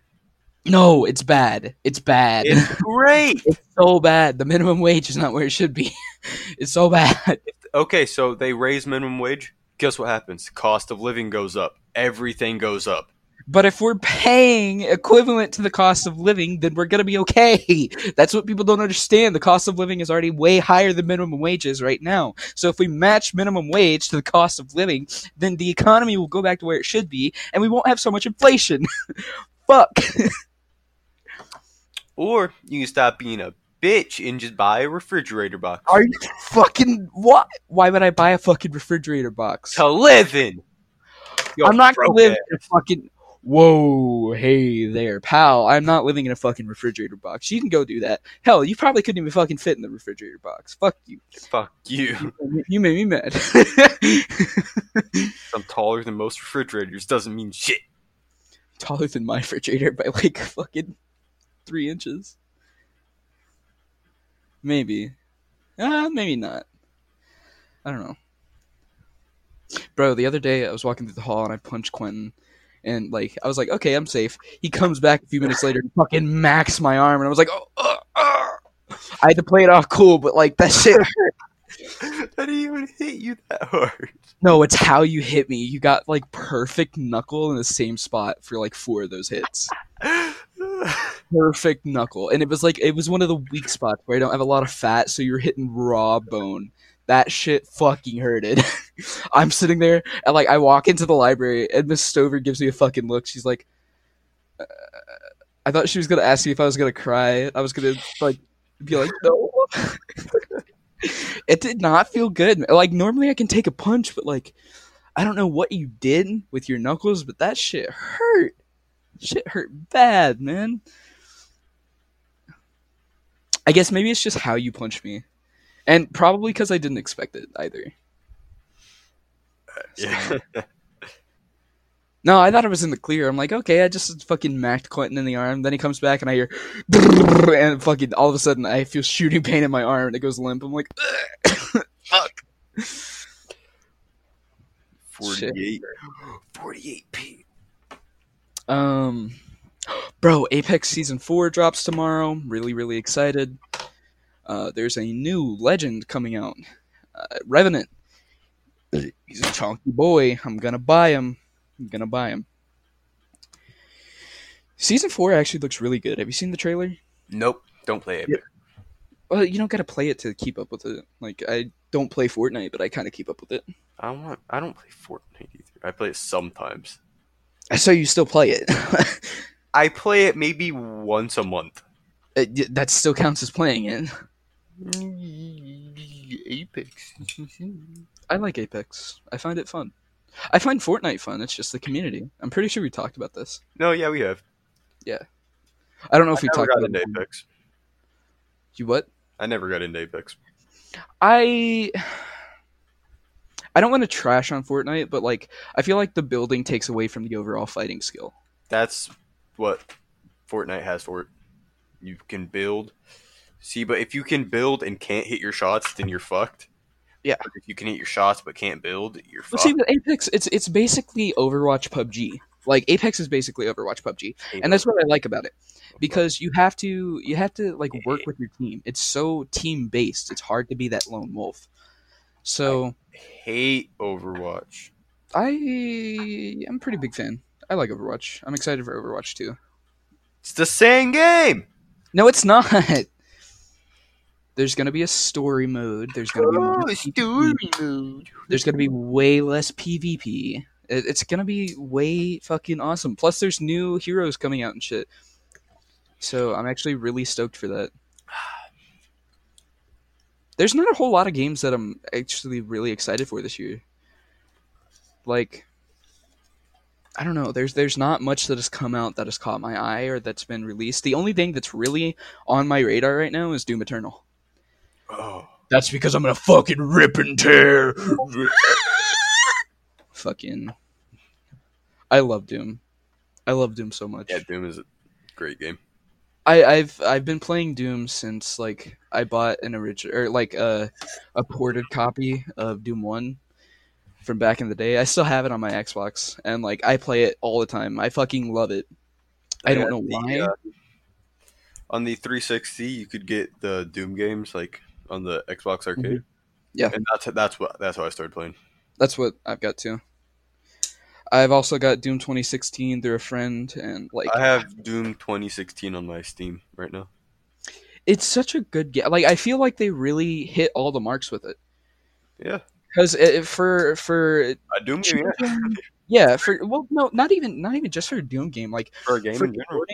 no, it's bad. It's bad. It's great. It's so bad. The minimum wage is not where it should be. it's so bad. okay, so they raise minimum wage. Guess what happens? Cost of living goes up. Everything goes up. But if we're paying equivalent to the cost of living, then we're gonna be okay. That's what people don't understand. The cost of living is already way higher than minimum wages right now. So if we match minimum wage to the cost of living, then the economy will go back to where it should be, and we won't have so much inflation. Fuck. Or you can stop being a bitch and just buy a refrigerator box Are you fucking what? Why would I buy a fucking refrigerator box? to live in. Yo, I'm not gonna live in a fucking. Whoa, hey there, pal. I'm not living in a fucking refrigerator box. You can go do that. Hell, you probably couldn't even fucking fit in the refrigerator box. Fuck you. Fuck you. You made me mad. I'm taller than most refrigerators. Doesn't mean shit. Taller than my refrigerator by like fucking three inches. Maybe. Uh, maybe not. I don't know. Bro, the other day I was walking through the hall and I punched Quentin. And like I was like, okay, I'm safe. He comes back a few minutes later and fucking macks my arm, and I was like, oh, uh, uh. I had to play it off cool, but like that shit. I didn't even hit you that hard. no, it's how you hit me. You got like perfect knuckle in the same spot for like four of those hits. Perfect knuckle, and it was like it was one of the weak spots where I don't have a lot of fat, so you're hitting raw bone. That shit fucking hurted. I'm sitting there and like I walk into the library and Miss Stover gives me a fucking look. She's like, uh, I thought she was gonna ask me if I was gonna cry. I was gonna like be like, no. it did not feel good. Like normally I can take a punch, but like I don't know what you did with your knuckles, but that shit hurt. Shit hurt bad, man. I guess maybe it's just how you punch me. And probably because I didn't expect it either. yeah. No, I thought it was in the clear. I'm like, okay, I just fucking macked Quentin in the arm. Then he comes back and I hear, and fucking all of a sudden I feel shooting pain in my arm and it goes limp. I'm like, fuck. 48. 48 P. Um, bro, Apex Season 4 drops tomorrow. Really, really excited. Uh, there's a new legend coming out. Uh, Revenant. He's a chunky boy. I'm gonna buy him. I'm gonna buy him. Season 4 actually looks really good. Have you seen the trailer? Nope. Don't play it. Yeah. Well, you don't gotta play it to keep up with it. Like, I don't play Fortnite, but I kind of keep up with it. I don't want. I don't play Fortnite either. I play it sometimes. So you still play it? I play it maybe once a month. It- that still counts as playing it. Apex. I like Apex. I find it fun. I find Fortnite fun. It's just the community. I'm pretty sure we talked about this. no, yeah, we have. Yeah. I don't know if I we talked about into. Apex. You what? I never got into Apex. I I don't want to trash on Fortnite, but like I feel like the building takes away from the overall fighting skill. That's what Fortnite has for it. You can build. See, but if you can build and can't hit your shots, then you're fucked. Yeah. But if you can hit your shots but can't build, you're Well, fucked. see, with Apex, it's it's basically Overwatch PUBG. Like Apex is basically Overwatch PUBG, and that's what I like about it because you have to you have to like work with your team. It's so team based. It's hard to be that lone wolf. So hate Overwatch. I I am a pretty big fan. I like Overwatch. I'm excited for Overwatch too. It's the same game. No, it's not. There's gonna be a story mode. There's gonna be Oh, PvP. story mode. There's gonna be way less PvP. It- It's gonna be way fucking awesome. Plus, there's new heroes coming out and shit. So I'm actually really stoked for that. There's not a whole lot of games that I'm actually really excited for this year. Like, I don't know. There's there's not much that has come out that has caught my eye or that's been released. The only thing that's really on my radar right now is Doom Eternal. Oh, That's because I'm gonna fucking rip and tear. fucking. I love Doom. I love Doom so much. yeah, Doom is a great game. I, I've I've been playing Doom since like I bought an original or like a a ported copy of Doom One from back in the day. I still have it on my Xbox and like I play it all the time. I fucking love it. I don't know the, why. uh, on the 360, you could get the Doom games like on the Xbox Arcade. Mm-hmm. Yeah. and that's that's what that's how I started playing. That's what I've got too. I've also got Doom 2016 through a friend and like I have Doom 2016 on my Steam right now. it's such a good game. Like I feel like they really hit all the marks with it. Yeah, Because for for a Doom game yeah. yeah for well no not even not even just for a Doom game like for a game for in general.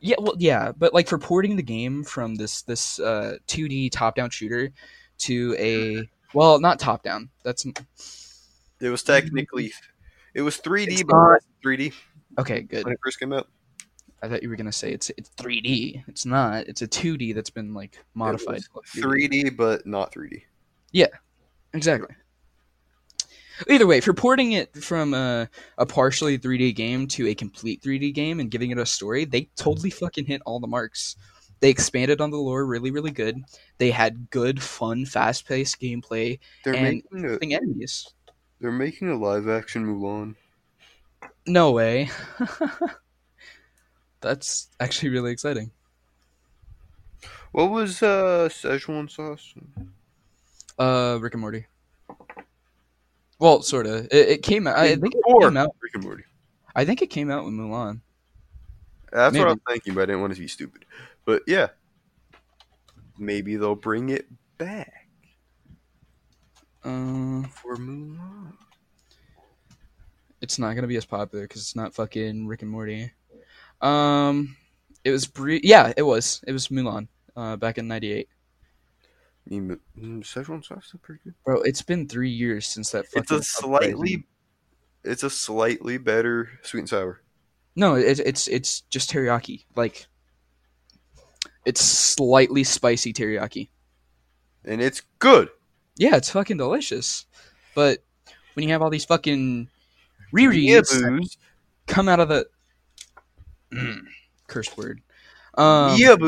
Porting, yeah well yeah but like for porting the game from this this uh 2D top down shooter to a well not top down that's It was technically it was 3D, but not- 3D okay good. When it first came out. I thought you were gonna say it's it's 3D it's not. It's a 2D that's been like modified. 3D, but not 3D. Yeah, exactly. Either way, if you're porting it from a, a partially 3D game to a complete 3D game and giving it a story, they totally fucking hit all the marks. They expanded on the lore really, really good. They had good, fun, fast paced gameplay They're and making a enemies. they're making a live action Mulan. No way. That's actually really exciting. What was uh Szechuan sauce? Uh, Rick and Morty. Well, sort of. It, it came out. I think it came out. Rick and Morty. I think it came out with Mulan. That's Maybe. what I'm thinking, but I didn't want to be stupid. But yeah, maybe they'll bring it back Uh, for Mulan. it's not gonna be as popular because it's not fucking Rick and Morty. Um, it was bre- yeah, it was. It was Mulan. Uh, back in '98. I mean, mm, Szechuan sauce is pretty good. Bro, it's been three years since that. It's a slightly, it's a slightly better sweet and sour. no. It, it's it's just teriyaki. Like, it's slightly spicy teriyaki. and it's good. Yeah, it's fucking delicious. But when you have all these fucking rereads that come out of the Mm, curse word. Um, these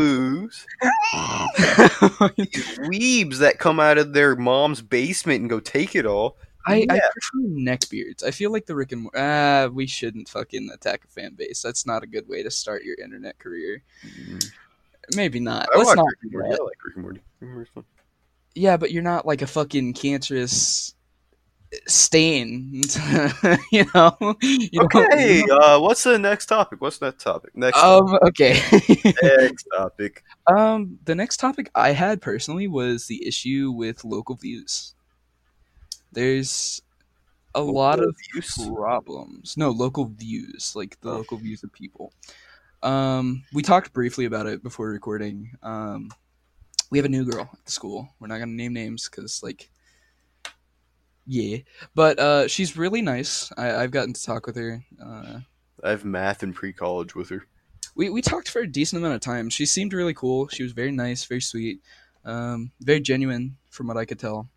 weebs that come out of their mom's basement and go take it all. I, I prefer neckbeards. I feel like the Rick and Morty. Ah, we shouldn't fucking attack a fan base. That's not a good way to start your internet career. Maybe not. I Let's not. Rick and Morty. I like Rick and Morty. Rick and Morty's fun. Yeah, but you're not like a fucking cancerous stain. you know. You Okay, uh, what's the next topic? What's that topic? Next, Um. Okay. next topic. um. The next topic I had personally was the issue with local views. There's a lot Local of views? problems. No, local views, like the Oh. local views of people. Um, we talked briefly about it before recording. Um, we have a new girl at the school. We're not gonna name names because, like, yeah, but uh, she's really nice. I, I've gotten to talk with her. Uh, I have math in pre-college with her. we we talked for a decent amount of time. She seemed really cool. She was very nice, very sweet, um, very genuine from what I could tell.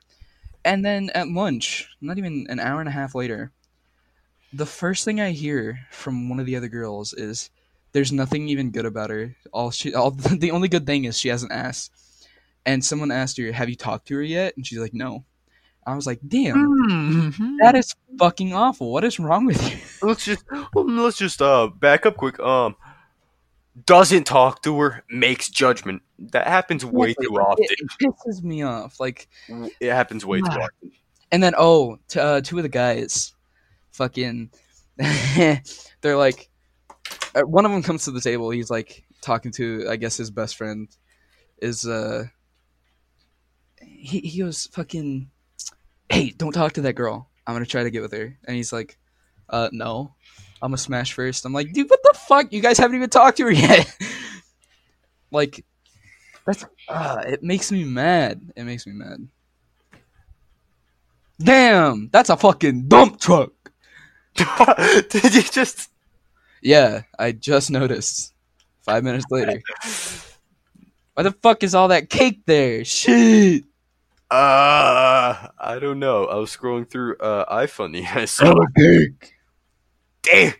And then at lunch, not even an hour and a half later, the first thing I hear from one of the other girls is, "There's nothing even good about her. All she, all the only good thing is she has an ass." And someone asked her, "Have you talked to her yet?" And she's like, "No." I was like, "Damn, that is fucking awful. What is wrong with you?" Let's just um, let's just uh back up quick. Um, doesn't talk to her, makes judgment. That happens way too often. It, it pisses me off. Like, It happens way too Ah. often. and then oh, t- uh, two of the guys, fucking, they're like, uh, one of them comes to the table. He's like talking to, I guess, his best friend. Is uh, he he goes fucking, hey, don't talk to that girl. I'm gonna try to get with her. And he's like, uh, no, I'm gonna smash first. I'm like, dude, what the fuck? You guys haven't even talked to her yet. like, that's uh, it makes me mad. It makes me mad. Damn, that's a fucking dump truck. Did you just? Yeah, I just noticed. Five minutes later. Why the fuck is all that cake there? Shit. Uh, I don't know. I was scrolling through uh iFunny. I saw cake. damn.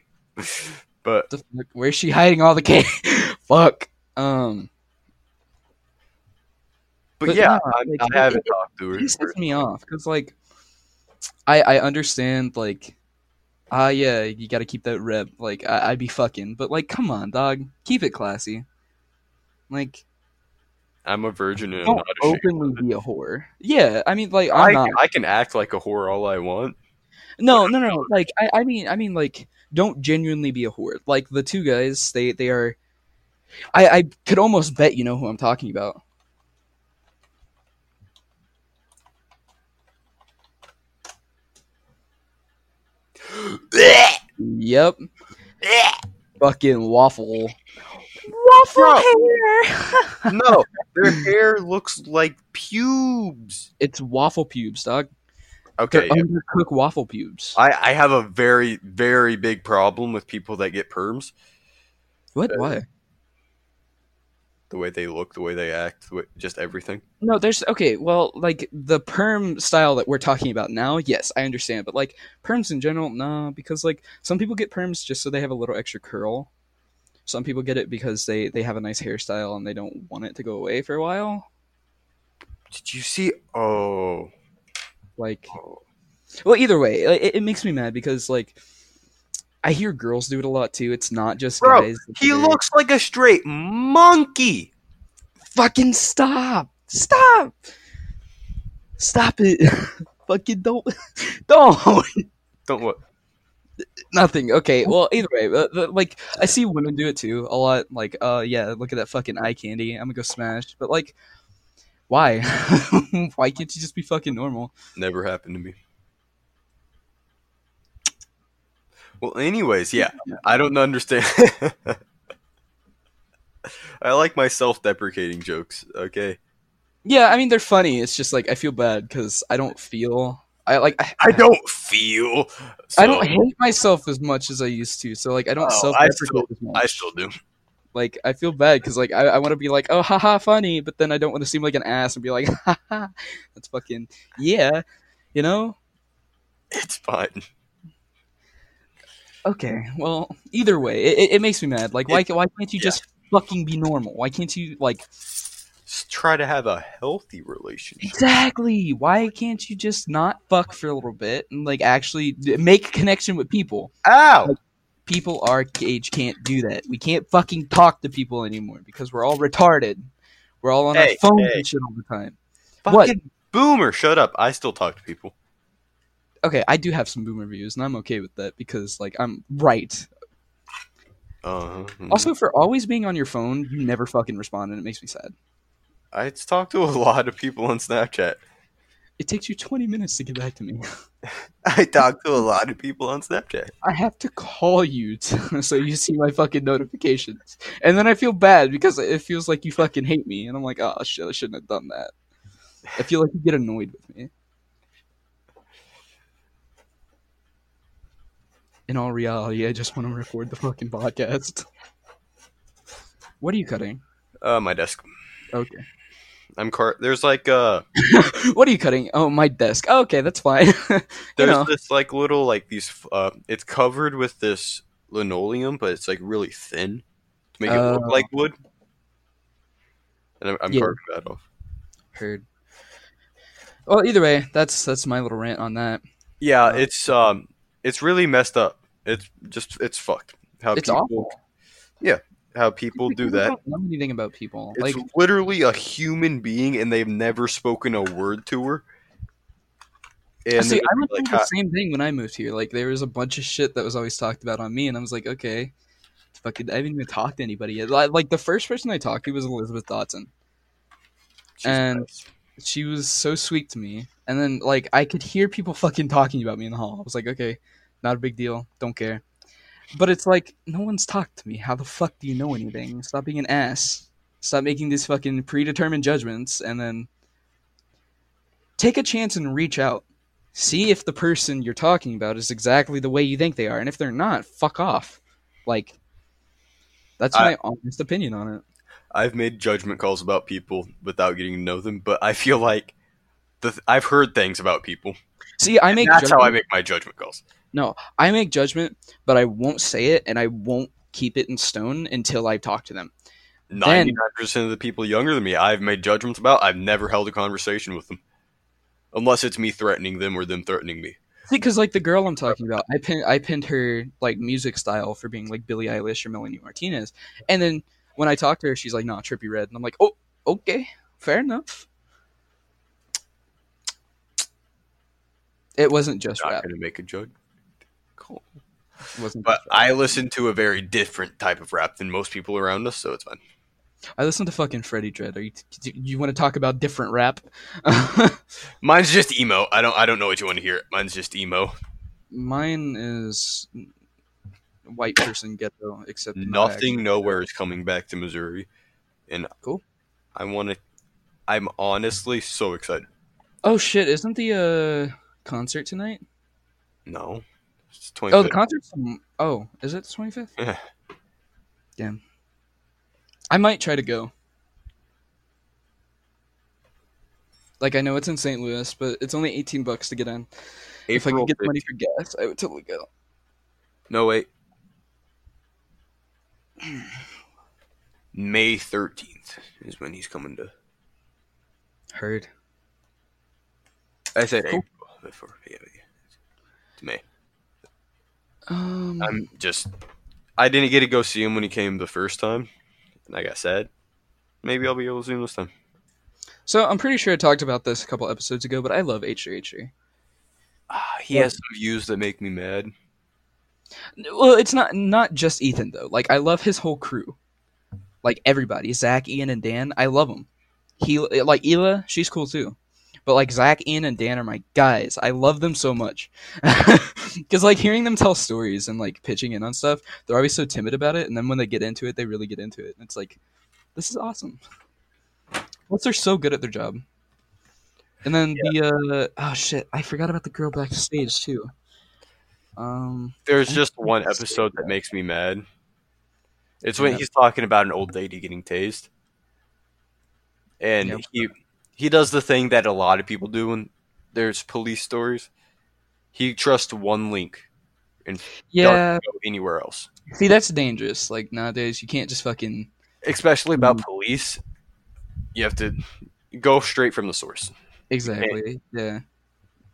But Where's she hiding all the cake? fuck. Um, but, But yeah, no, I, like, I haven't it- talked to her. it pisses me off because like, I I understand like, ah yeah, you got to keep that rep. Like I, I'd be fucking, but like, come on, dog, keep it classy. Like, I'm a virgin and I'm don't not openly be a whore. Yeah, I mean, like, I'm I, not. I can act like a whore all I want. No, no, no. Like I, I mean, I mean, like, don't genuinely be a whore. Like the two guys, they, they are. I, I could almost bet you know who I'm talking about. Yep, fucking waffle. Waffle Bro. hair. no, their hair looks like pubes. it's waffle pubes, dog. Okay, They're undercooked waffle pubes. I, I have a very, very big problem with people that get perms. what? uh, Why? The way they look, the way they act, the way, just everything. No, there's okay. Well, like the perm style that we're talking about now, yes, I understand. But like perms in general, no, because like some people get perms just so they have a little extra curl. Some people get it because they they have a nice hairstyle and they don't want it to go away for a while. Did you see? Oh, Like, oh. well, either way, it, it makes me mad because like I hear girls do it a lot too. It's not just Bro, guys. he They're- looks like a straight monkey. fucking stop, stop, stop it. fucking don't, don't. Don't what? Nothing. Okay. Well, either way, uh, like I see women do it too a lot. Like, uh, yeah, look at that fucking eye candy. I'm gonna go smash. But like, why? why can't you just be fucking normal? Never happened to me. Well, anyways, yeah, I don't understand. I like my self-deprecating jokes. Okay, Yeah, I mean they're funny. It's just like I feel bad because I don't feel. I like. I, I don't feel. I don't hate myself as much as I used to. So like I don't Oh, self I as. I still do. like I feel bad because like I, I want to be like oh haha funny, but then I don't want to seem like an ass and be like haha that's fucking yeah, you know. It's fine. Okay, well, either way, it, it, it makes me mad. Like, why, why can't you yeah. just fucking be normal? Why can't you, like, try to have a healthy relationship. exactly? Why can't you just not fuck for a little bit and, like, actually make a connection with people? Ow! People our age can't do that. We can't fucking talk to people anymore because we're all retarded. We're all on Hey, our phones hey. and shit all the time. Fucking What? boomer! Shut up. I still talk to people. Okay, I do have some boomer views, and I'm okay with that because, like, I'm right. Uh, Also, for always being on your phone, you never fucking respond, and it makes me sad. I talk to a lot of people on Snapchat. It takes you 20 minutes to get back to me. I talk to a lot of people on Snapchat. I have to call you to, so you see my fucking notifications. And then I feel bad because it feels like you fucking hate me. And I'm like, oh shit, I shouldn't have done that. I feel like you get annoyed with me. In all reality, I just want to record the fucking podcast. What are you cutting? Uh, my desk. Okay. I'm car. There's like uh, what are you cutting? Oh, my desk. okay, that's fine. there's know, this like little like these. Uh, it's covered with this linoleum, but it's like really thin to make it look Oh. like wood. And I'm, I'm Yeah. carving that off. heard. Well, either way, that's that's my little rant on that. Yeah, Uh, it's um, it's really messed up. It's just it's fucked. How It's people, awful. How people do that. don't know anything about people. It's like, literally a human being, and they've never spoken a word to her. And see, I went like, the same thing when I moved here. Like, there was a bunch of shit that was always talked about on me, and I was like, okay, fucking, I haven't even talked to anybody yet. Like, the first person I talked to was Elizabeth Dotson. She's and- nice. She was so sweet to me, and then like I could hear people fucking talking about me in the hall. I was like, okay, not a big deal, don't care. But it's like no one's talked to me. How the fuck do you know anything? Stop being an ass. Stop making these fucking predetermined judgments, and then take a chance and reach out. See if the person you're talking about is exactly the way you think they are, and if they're not, fuck off. Like, that's I- my honest opinion on it. I've made judgment calls about people without getting to know them, but I feel like the I've heard things about people. See, I make That's how I make my judgment calls. No, I make judgment, but I won't say it and I won't keep it in stone until I talk to them. Ninety nine percent of the people younger than me, I've made judgments about. I've never held a conversation with them, unless it's me threatening them or them threatening me. See, because like the girl I'm talking about, I pin I pinned her like music style for being like Billie Eilish or Melanie Martinez, and then when I talked to her, she's like, "No, Trippie Redd," and I'm like, "Oh, okay, fair enough." It wasn't just Not rap. going to make a judge. Wasn't But. I listen to a very different type of rap than most people around us, so it's fine. I listen to fucking Freddie Dredd. Are you do you want to talk about different rap? Mine's just emo. I don't. I don't know what you want to hear. Mine's just emo. Mine is white person ghetto, except Nothing nowhere is coming back to Missouri, and Cool. I want to. I'm honestly so excited. Oh shit! Isn't the uh concert tonight? No, it's 25th. Oh, the concert's. tom- Oh, is it the twenty fifth? Yeah. Damn. I might try to go. Like I know it's in St. Louis, but it's only eighteen bucks to get in. if I April could get the money for gas, I would totally go. No wait. May thirteenth is when he's coming to. Heard. I said Cool. April before. Yeah, yeah. It's May. Um. I'm just. I didn't get to go see him when he came the first time, and I got sad. Maybe I'll be able to see him this time. So I'm pretty sure I talked about this a couple episodes ago, but I love H3H3. Ah, he has some views that make me mad. Well, it's not not just Ethan though. Like I love his whole crew, like everybody. Zach, Ian, and Dan. I love them. He like Ela. She's cool too. But like Zach, Ian, and Dan are my guys. I love them so much. Because like hearing them tell stories and like pitching in on stuff, they're always so timid about it, and then when they get into it, they really get into it. And it's like, this is awesome. Plus, they're so good at their job. And then the uh oh shit, I forgot about the girl backstage too. Um. There's just one think I said episode that makes me mad. It's when Yeah. he's talking about an old lady getting tased, and Yep. he he does the thing that a lot of people do when there's police stories. He trusts one link and Yeah, anywhere else. See, that's dangerous. Like nowadays, you can't just fucking. Especially about Mm. police, you have to go straight from the source. Exactly. Yeah.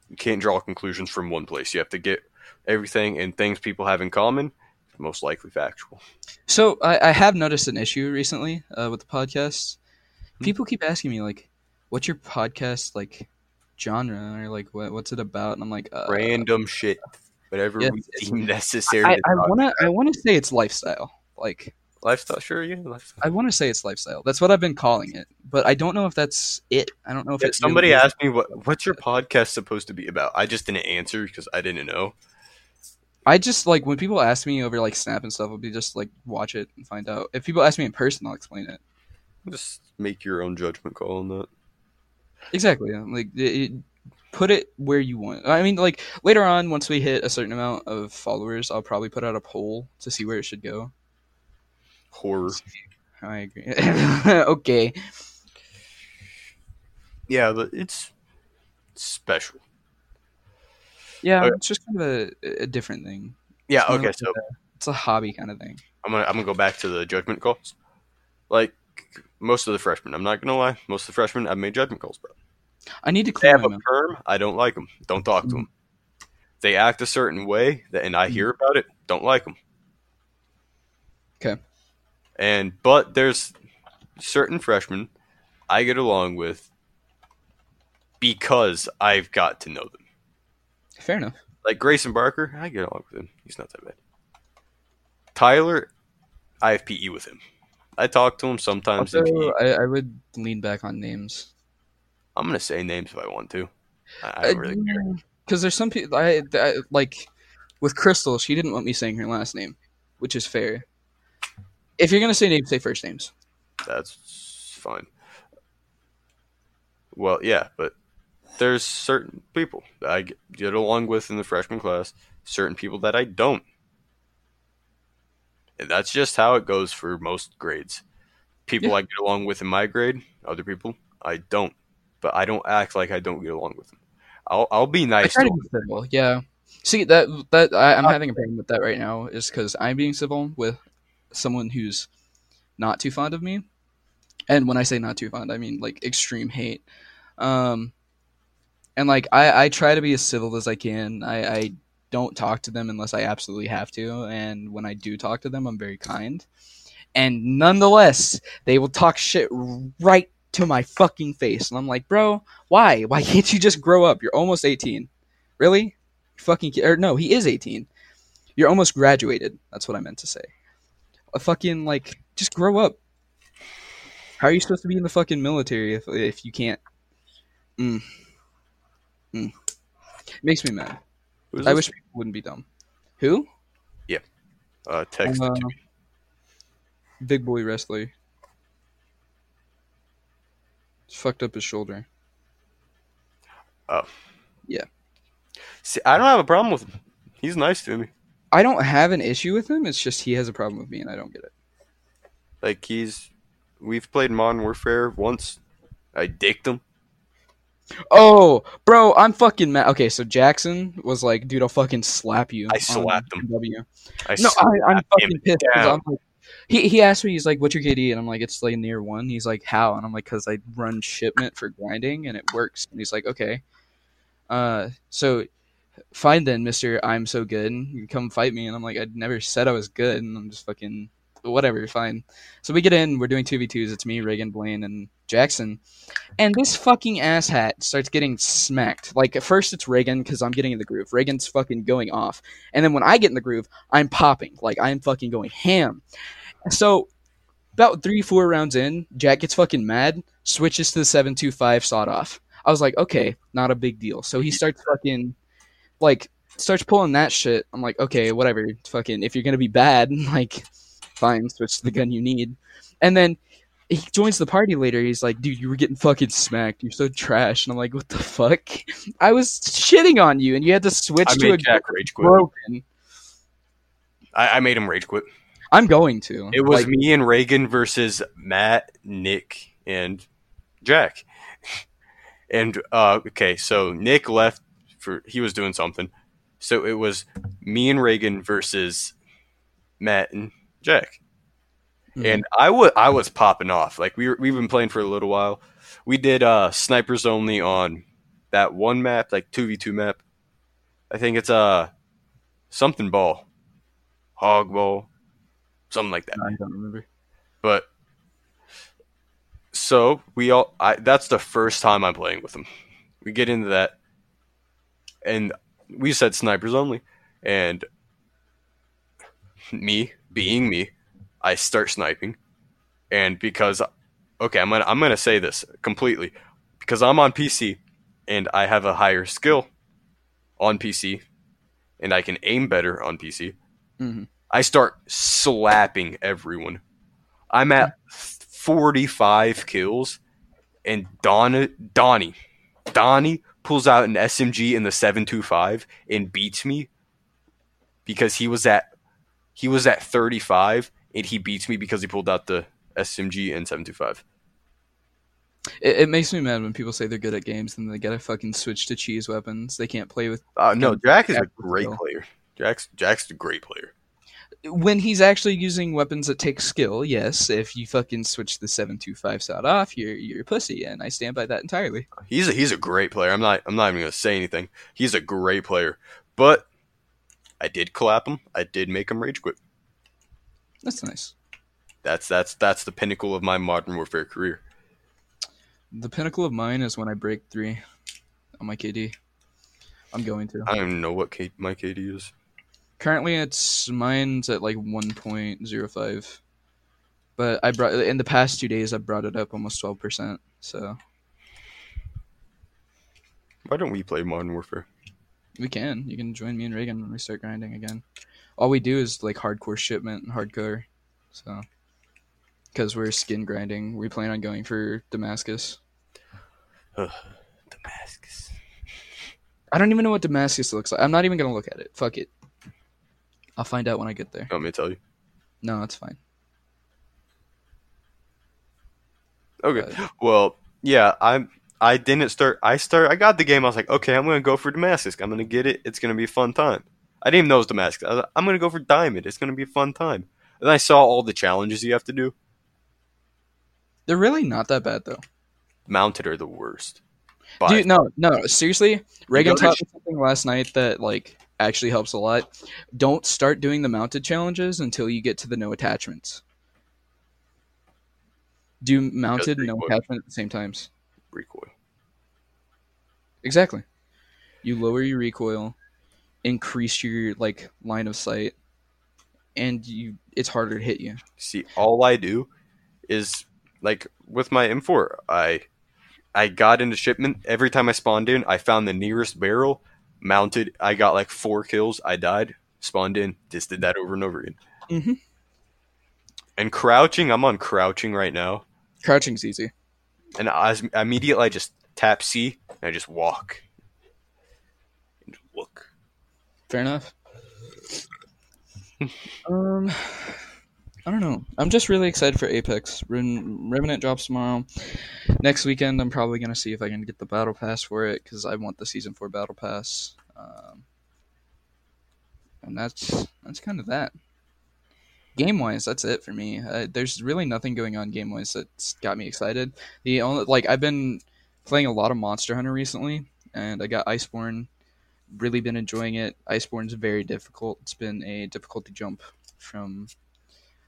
You can't draw conclusions from one place. You have to get everything and things people have in common, most likely factual. So I, I have noticed an issue recently uh, with the podcast. Hmm. People keep asking me like, "What's your podcast like genre?" or like, "What what's it about?" And I'm like, uh, Random shit, whatever yeah, we deem necessary. I, I wanna I wanna say it's lifestyle. Like lifestyle. Sure, yeah, lifestyle. I want to say it's lifestyle. That's what I've been calling it, but I don't know if that's it. I don't know if it somebody asked me what what's your podcast supposed to be about, I just didn't answer because I didn't know. I just like when people ask me over like Snap and stuff, I'll be just like watch it and find out. If people ask me in person, I'll explain it. Just make your own judgment call on that. Exactly. Like it, put it where you want. I mean, like later on, once we hit a certain amount of followers, I'll probably put out a poll to see where it should go. Horror. I agree. okay. Yeah, but it's special. Yeah, Okay. it's just kind of a, a different thing. Yeah. It's Okay. So a- it's a hobby kind of thing. I'm gonna I'm gonna go back to the judgment calls. Like most of the freshmen, I'm not gonna lie. Most of the freshmen, I've made judgment calls, bro. I need to They have a perm. I don't like them. Don't talk to them. They act a certain way, that, and I mm-hmm. hear about it. Don't like them. Okay. And but there's certain freshmen I get along with because I've got to know them. Fair enough. Like Grayson Barker, I get along with him. He's not that bad. Tyler, I have PE with him. I talk to him sometimes. Also, PE. I, I would lean back on names. I'm gonna say names if I want to. I, I uh, don't really care. Because there's some people I, I like with Crystal. She didn't want me saying her last name, which is fair. If you're gonna say names, say first names. That's fine. Well, yeah, but there's certain people that I get along with in the freshman class, certain people that I don't. And that's just how it goes for most grades. People Yeah. I get along with in my grade, other people I don't. But I don't act like I don't get along with them. I'll I'll be I nice try to to them. be civil. Yeah. See that that I, I'm having a problem with that right now is because I'm being civil with someone who's not too fond of me, and when I say not too fond, I mean like extreme hate. Um, and like I I try to be as civil as I can. I I don't talk to them unless I absolutely have to, and when I do talk to them, I'm very kind. And nonetheless, they will talk shit right to my fucking face, and I'm like, bro, why? Why can't you just grow up? You're almost 18. Really? you Fucking ki- or no, he is 18. You're almost graduated. That's what I meant to say. A fucking like just grow up. How are you supposed to be in the fucking military if if you can't? Mm. Mm. Makes me mad. I wish people wouldn't be dumb. Who? Yeah. Uh, text Uh, it to me. Big boy wrestler. Fucked up his shoulder. Oh. Yeah. See, I don't have a problem with him. He's nice to me. I don't have an issue with him. It's just he has a problem with me, and I don't get it. Like he's, we've played Modern Warfare once. I dicked him. Oh, bro, I'm fucking mad. Okay, so Jackson was like, "Dude, I'll fucking slap you." I slapped him. W. I No, I, I'm fucking pissed. 'cause down. I'm like, he he asked me, he's like, "What's your KD?" And I'm like, "It's like near one." He's like, "How?" And I'm like, "Cause I run shipment for grinding and it works." And he's like, "Okay." Uh, so fine then, Mister. I'm so good. You can come fight me. And I'm like, I never said I was good. And I'm just fucking whatever. Fine. So we get in. We're doing two v twos. It's me, Reagan, Blaine, and Jackson. And this fucking asshat starts getting smacked. Like at first it's Reagan because I'm getting in the groove. Reagan's fucking going off. And then when I get in the groove, I'm popping. Like I'm fucking going ham. So about three, four rounds in, Jack gets fucking mad, switches to the seven two five sawed off. I was like, okay, not a big deal. So he starts fucking like starts pulling that shit. I'm like, okay, whatever. Fucking if you're gonna be bad, like fine, switch to the gun you need. And then he joins the party later. He's like, dude, you were getting fucking smacked. You're so trash. And I'm like, what the fuck? I was shitting on you, and you had to switch I to a Jack rage quit. broken. I, I made him rage quit. I'm going to. It was Like, me and Reagan versus Matt, Nick, and Jack. And uh, okay, so Nick left for he was doing something. So it was me and Reagan versus Matt and Jack. Mhm. And I was I was popping off. Like we were, we've been playing for a little while. We did uh snipers only on that one map, like 2v2 map. I think it's uh something ball. Hog ball. Something like that. I don't remember. But so we all I that's the first time I'm playing with them. We get into that and we said snipers only and me being me I start sniping, and because okay, I'm gonna I'm gonna say this completely because I'm on PC and I have a higher skill on PC and I can aim better on PC. Mhm. I start slapping everyone. I'm at 45 kills, and Don Donnie Donnie pulls out an SMG in the 725 and beats me because he was at he was at 35 and he beats me because he pulled out the SMG and 725. It, it makes me mad when people say they're good at games and they gotta fucking switch to cheese weapons. They can't play with Uh, no, Jack is a great skill. player. Jack's Jack's a great player. when he's actually using weapons that take skill. Yes, if you fucking switch the seven two five shot off, you're you're a pussy, and I stand by that entirely. He's a, he's a great player. I'm not I'm not even gonna say anything. He's a great player, but I did clap him. I did make him rage quit. That's nice. That's that's that's the pinnacle of my Modern Warfare career. The pinnacle of mine is when I break three on my KD. I'm going to. I don't even know what K- my KD is. Currently, it's mine's at like 1.05, but I brought in the past two days. I brought it up almost 12 percent. So Why don't we play Modern Warfare? We can. You can join me and Reagan when we start grinding again. All we do is like hardcore shipment and hardcore. So because we're skin grinding, we plan on going for Damascus. Damascus. I don't even know what Damascus looks like. I'm not even gonna look at it. Fuck it. I'll find out when I get there. You want me to tell you? No, it's fine. Okay. Well, yeah, I'm. I didn't start. I start. I got the game. I was like, okay, I'm gonna go for Damascus. I'm gonna get it. It's gonna be a fun time. I didn't even know it was Damascus. I was like, I'm gonna go for Diamond. It's gonna be a fun time. And I saw all the challenges you have to do. They're really not that bad though. Mounted are the worst. By Dude, no, no, seriously. Reagan taught me something last night that like actually helps a lot. Don't start doing the mounted challenges until you get to the no attachments. Do mounted and no attachment at the same times. recoil. Exactly. You lower your recoil, increase your like line of sight, and you it's harder to hit you. See, all I do is like with my M4, I I got into shipment. Every time I spawned in, I found the nearest barrel, mounted. I got like four kills. I died, spawned in, just did that over and over again. Mhm. And crouching, I'm on crouching right now, Crouching's easy. and I immediately I just tap C and I just walk. And look. Fair enough. um, I don't know. I'm just really excited for Apex. Ren- Revenant drops tomorrow. Next weekend, I'm probably gonna see if I can get the battle pass for it because I want the season four battle pass. Um, and that's that's kind of that. Game wise, that's it for me. Uh, there's really nothing going on game wise that's got me excited. The only like I've been playing a lot of Monster Hunter recently, and I got Iceborne really been enjoying it. Iceborne's very difficult. It's been a difficulty jump from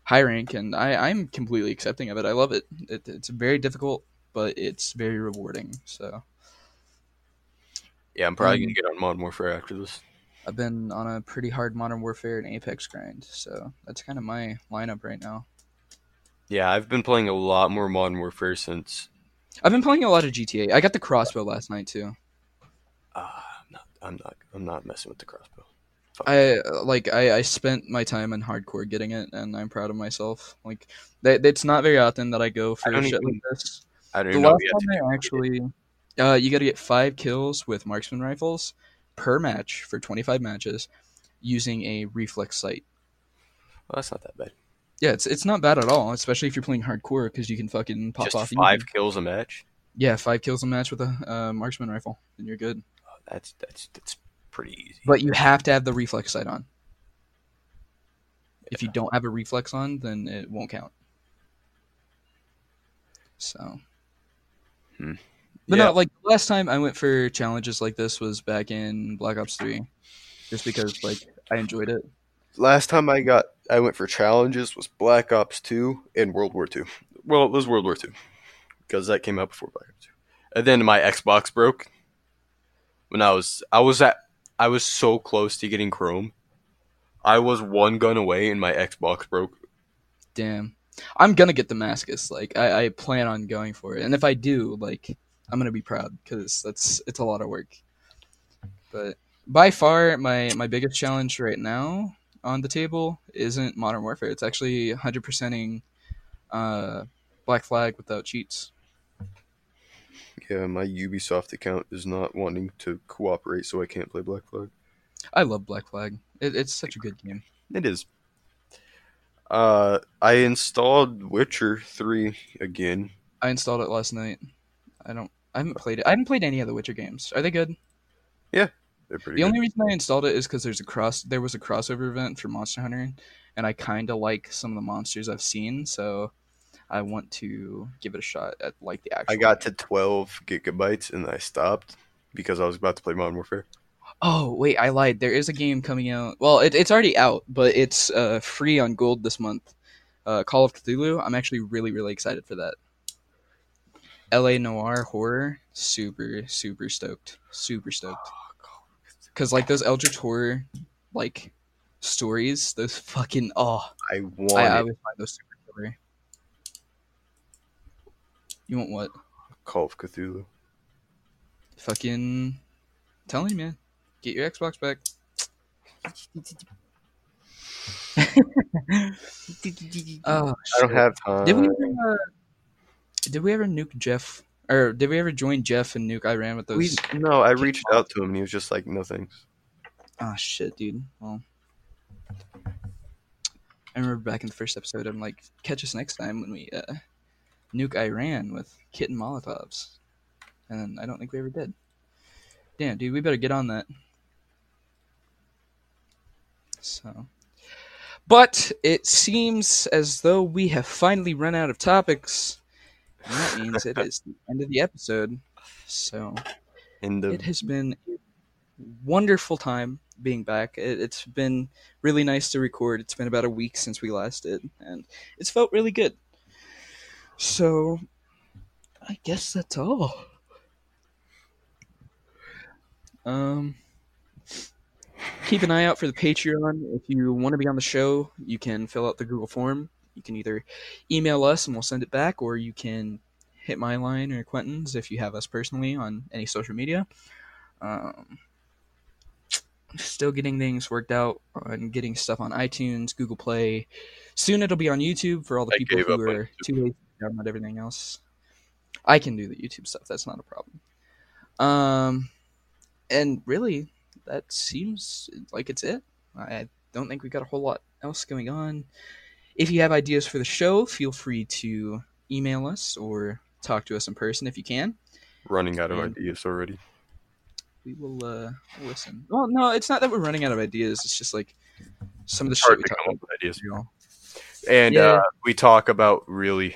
high rank, and I, I'm completely accepting of it. I love it. it. It's very difficult, but it's very rewarding. So Yeah, I'm probably Um, gonna get on Modern Warfare after this. I've been on a pretty hard Modern Warfare and Apex grind. So that's kind of my lineup right now. Yeah, I've been playing a lot more Modern Warfare since. I've been playing a lot of GTA. I got the crossbow last night too. Uh, I'm not. I'm not. I'm not messing with the crossbow. I like I, I spent my time in hardcore getting it, and I'm proud of myself. Like that, it's not very often that I go for don't shit even- like this. I don't The even last time I actually, uh, you got to get five kills with marksman rifles per match for 25 matches using a reflex sight. Well, that's not that bad. Yeah, it's it's not bad at all, especially if you're playing hardcore because you can fucking pop Just off. five easy. kills a match. Yeah, five kills a match with a uh, marksman rifle, and you're good. Oh, that's that's that's pretty easy. But you have to have the reflex sight on. If you don't have a reflex on, then it won't count. So. Hmm. But yeah, no, like last time I went for challenges like this was back in Black Ops Three, just because like I enjoyed it. Last time I got I went for challenges was Black Ops Two and World War Two. Well, it was World War Two because that came out before Black Ops Two. And then my Xbox broke when I was I was at I was so close to getting Chrome. I was one gun away and my Xbox broke. Damn. I'm gonna get Damascus. Like I, I plan on going for it, and if I do, like I'm gonna be proud because that's it's a lot of work. But by far, my my biggest challenge right now on the table isn't Modern Warfare. It's actually 100%ing uh, Black Flag without cheats. Yeah, my Ubisoft account is not wanting to cooperate, so I can't play Black Flag. I love Black Flag. It, it's such a good game. It is. Uh, I installed Witcher Three again. I installed it last night. I don't. I haven't played it. I haven't played any of the Witcher games. Are they good? They're pretty. The good. only reason I installed it is because there's a cross. There was a crossover event for Monster Hunter, and I kind of like some of the monsters I've seen, so I want to give it a shot at like the actual. I got to 12 gigabytes and I stopped because I was about to play Modern Warfare. Oh wait, I lied. There is a game coming out. Well, it, it's already out, but it's uh, free on Gold this month. Uh, Call of Cthulhu. I'm actually really really excited for that. L.A. Noir horror. Super super stoked. Super stoked. Cause like those Eldritch horror like stories, those fucking oh, I want I, I it. always find those super killer. You want what? Call of Cthulhu. Fucking telling you, man. Get your Xbox back. Oh, I don't have time. Did we ever? Uh, did we ever nuke Jeff? Or did we ever join Jeff and nuke Iran with We, those? no, I reached out to him and he was just like, "No thanks." Oh shit, dude. Well, I remember back in the first episode, I'm like, catch us next time when we uh, nuke Iran with kitten Molotovs, and then I don't think we ever did. Damn, dude, we better get on that. So, but it seems as though we have finally run out of topics, and that means it is the end of the episode. So. The It has been a wonderful time being back. It, it's been really nice to record. It's been about a week since we last did, and it's felt really good. So, I guess that's all. Um, keep an eye out for the Patreon. If you want to be on the show, you can fill out the Google form. You can either email us and we'll send it back, or you can hit my line or Quentin's if you have us personally on any social media. Um, still getting things worked out on getting stuff on iTunes, Google Play. Soon it'll be on YouTube for all the I people who are too lazy to download everything else. I can do the YouTube stuff. That's not a problem. Um, and really, that seems like it's it. I don't think we got a whole lot else going on. If you have ideas for the show, feel free to email us or talk to us in person if you can. running out of And- ideas already. We will uh, listen. Well, no, it's not that we're running out of ideas. It's just like some of the shit hard we to talk come about. up with ideas. is real. And Yeah. uh, we talk about really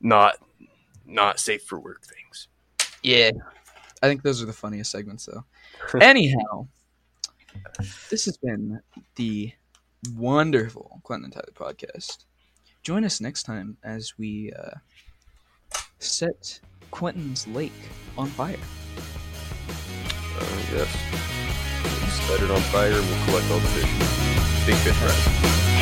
not not safe for work things. Yeah. I think those are the funniest segments, though. Anyhow, this has been the wonderful Quentin and Tyler podcast. Join us next time as we uh, set Quentin's lake on fire. Uh, yes. Set it on fire and we'll collect all the fish. Big fish, right?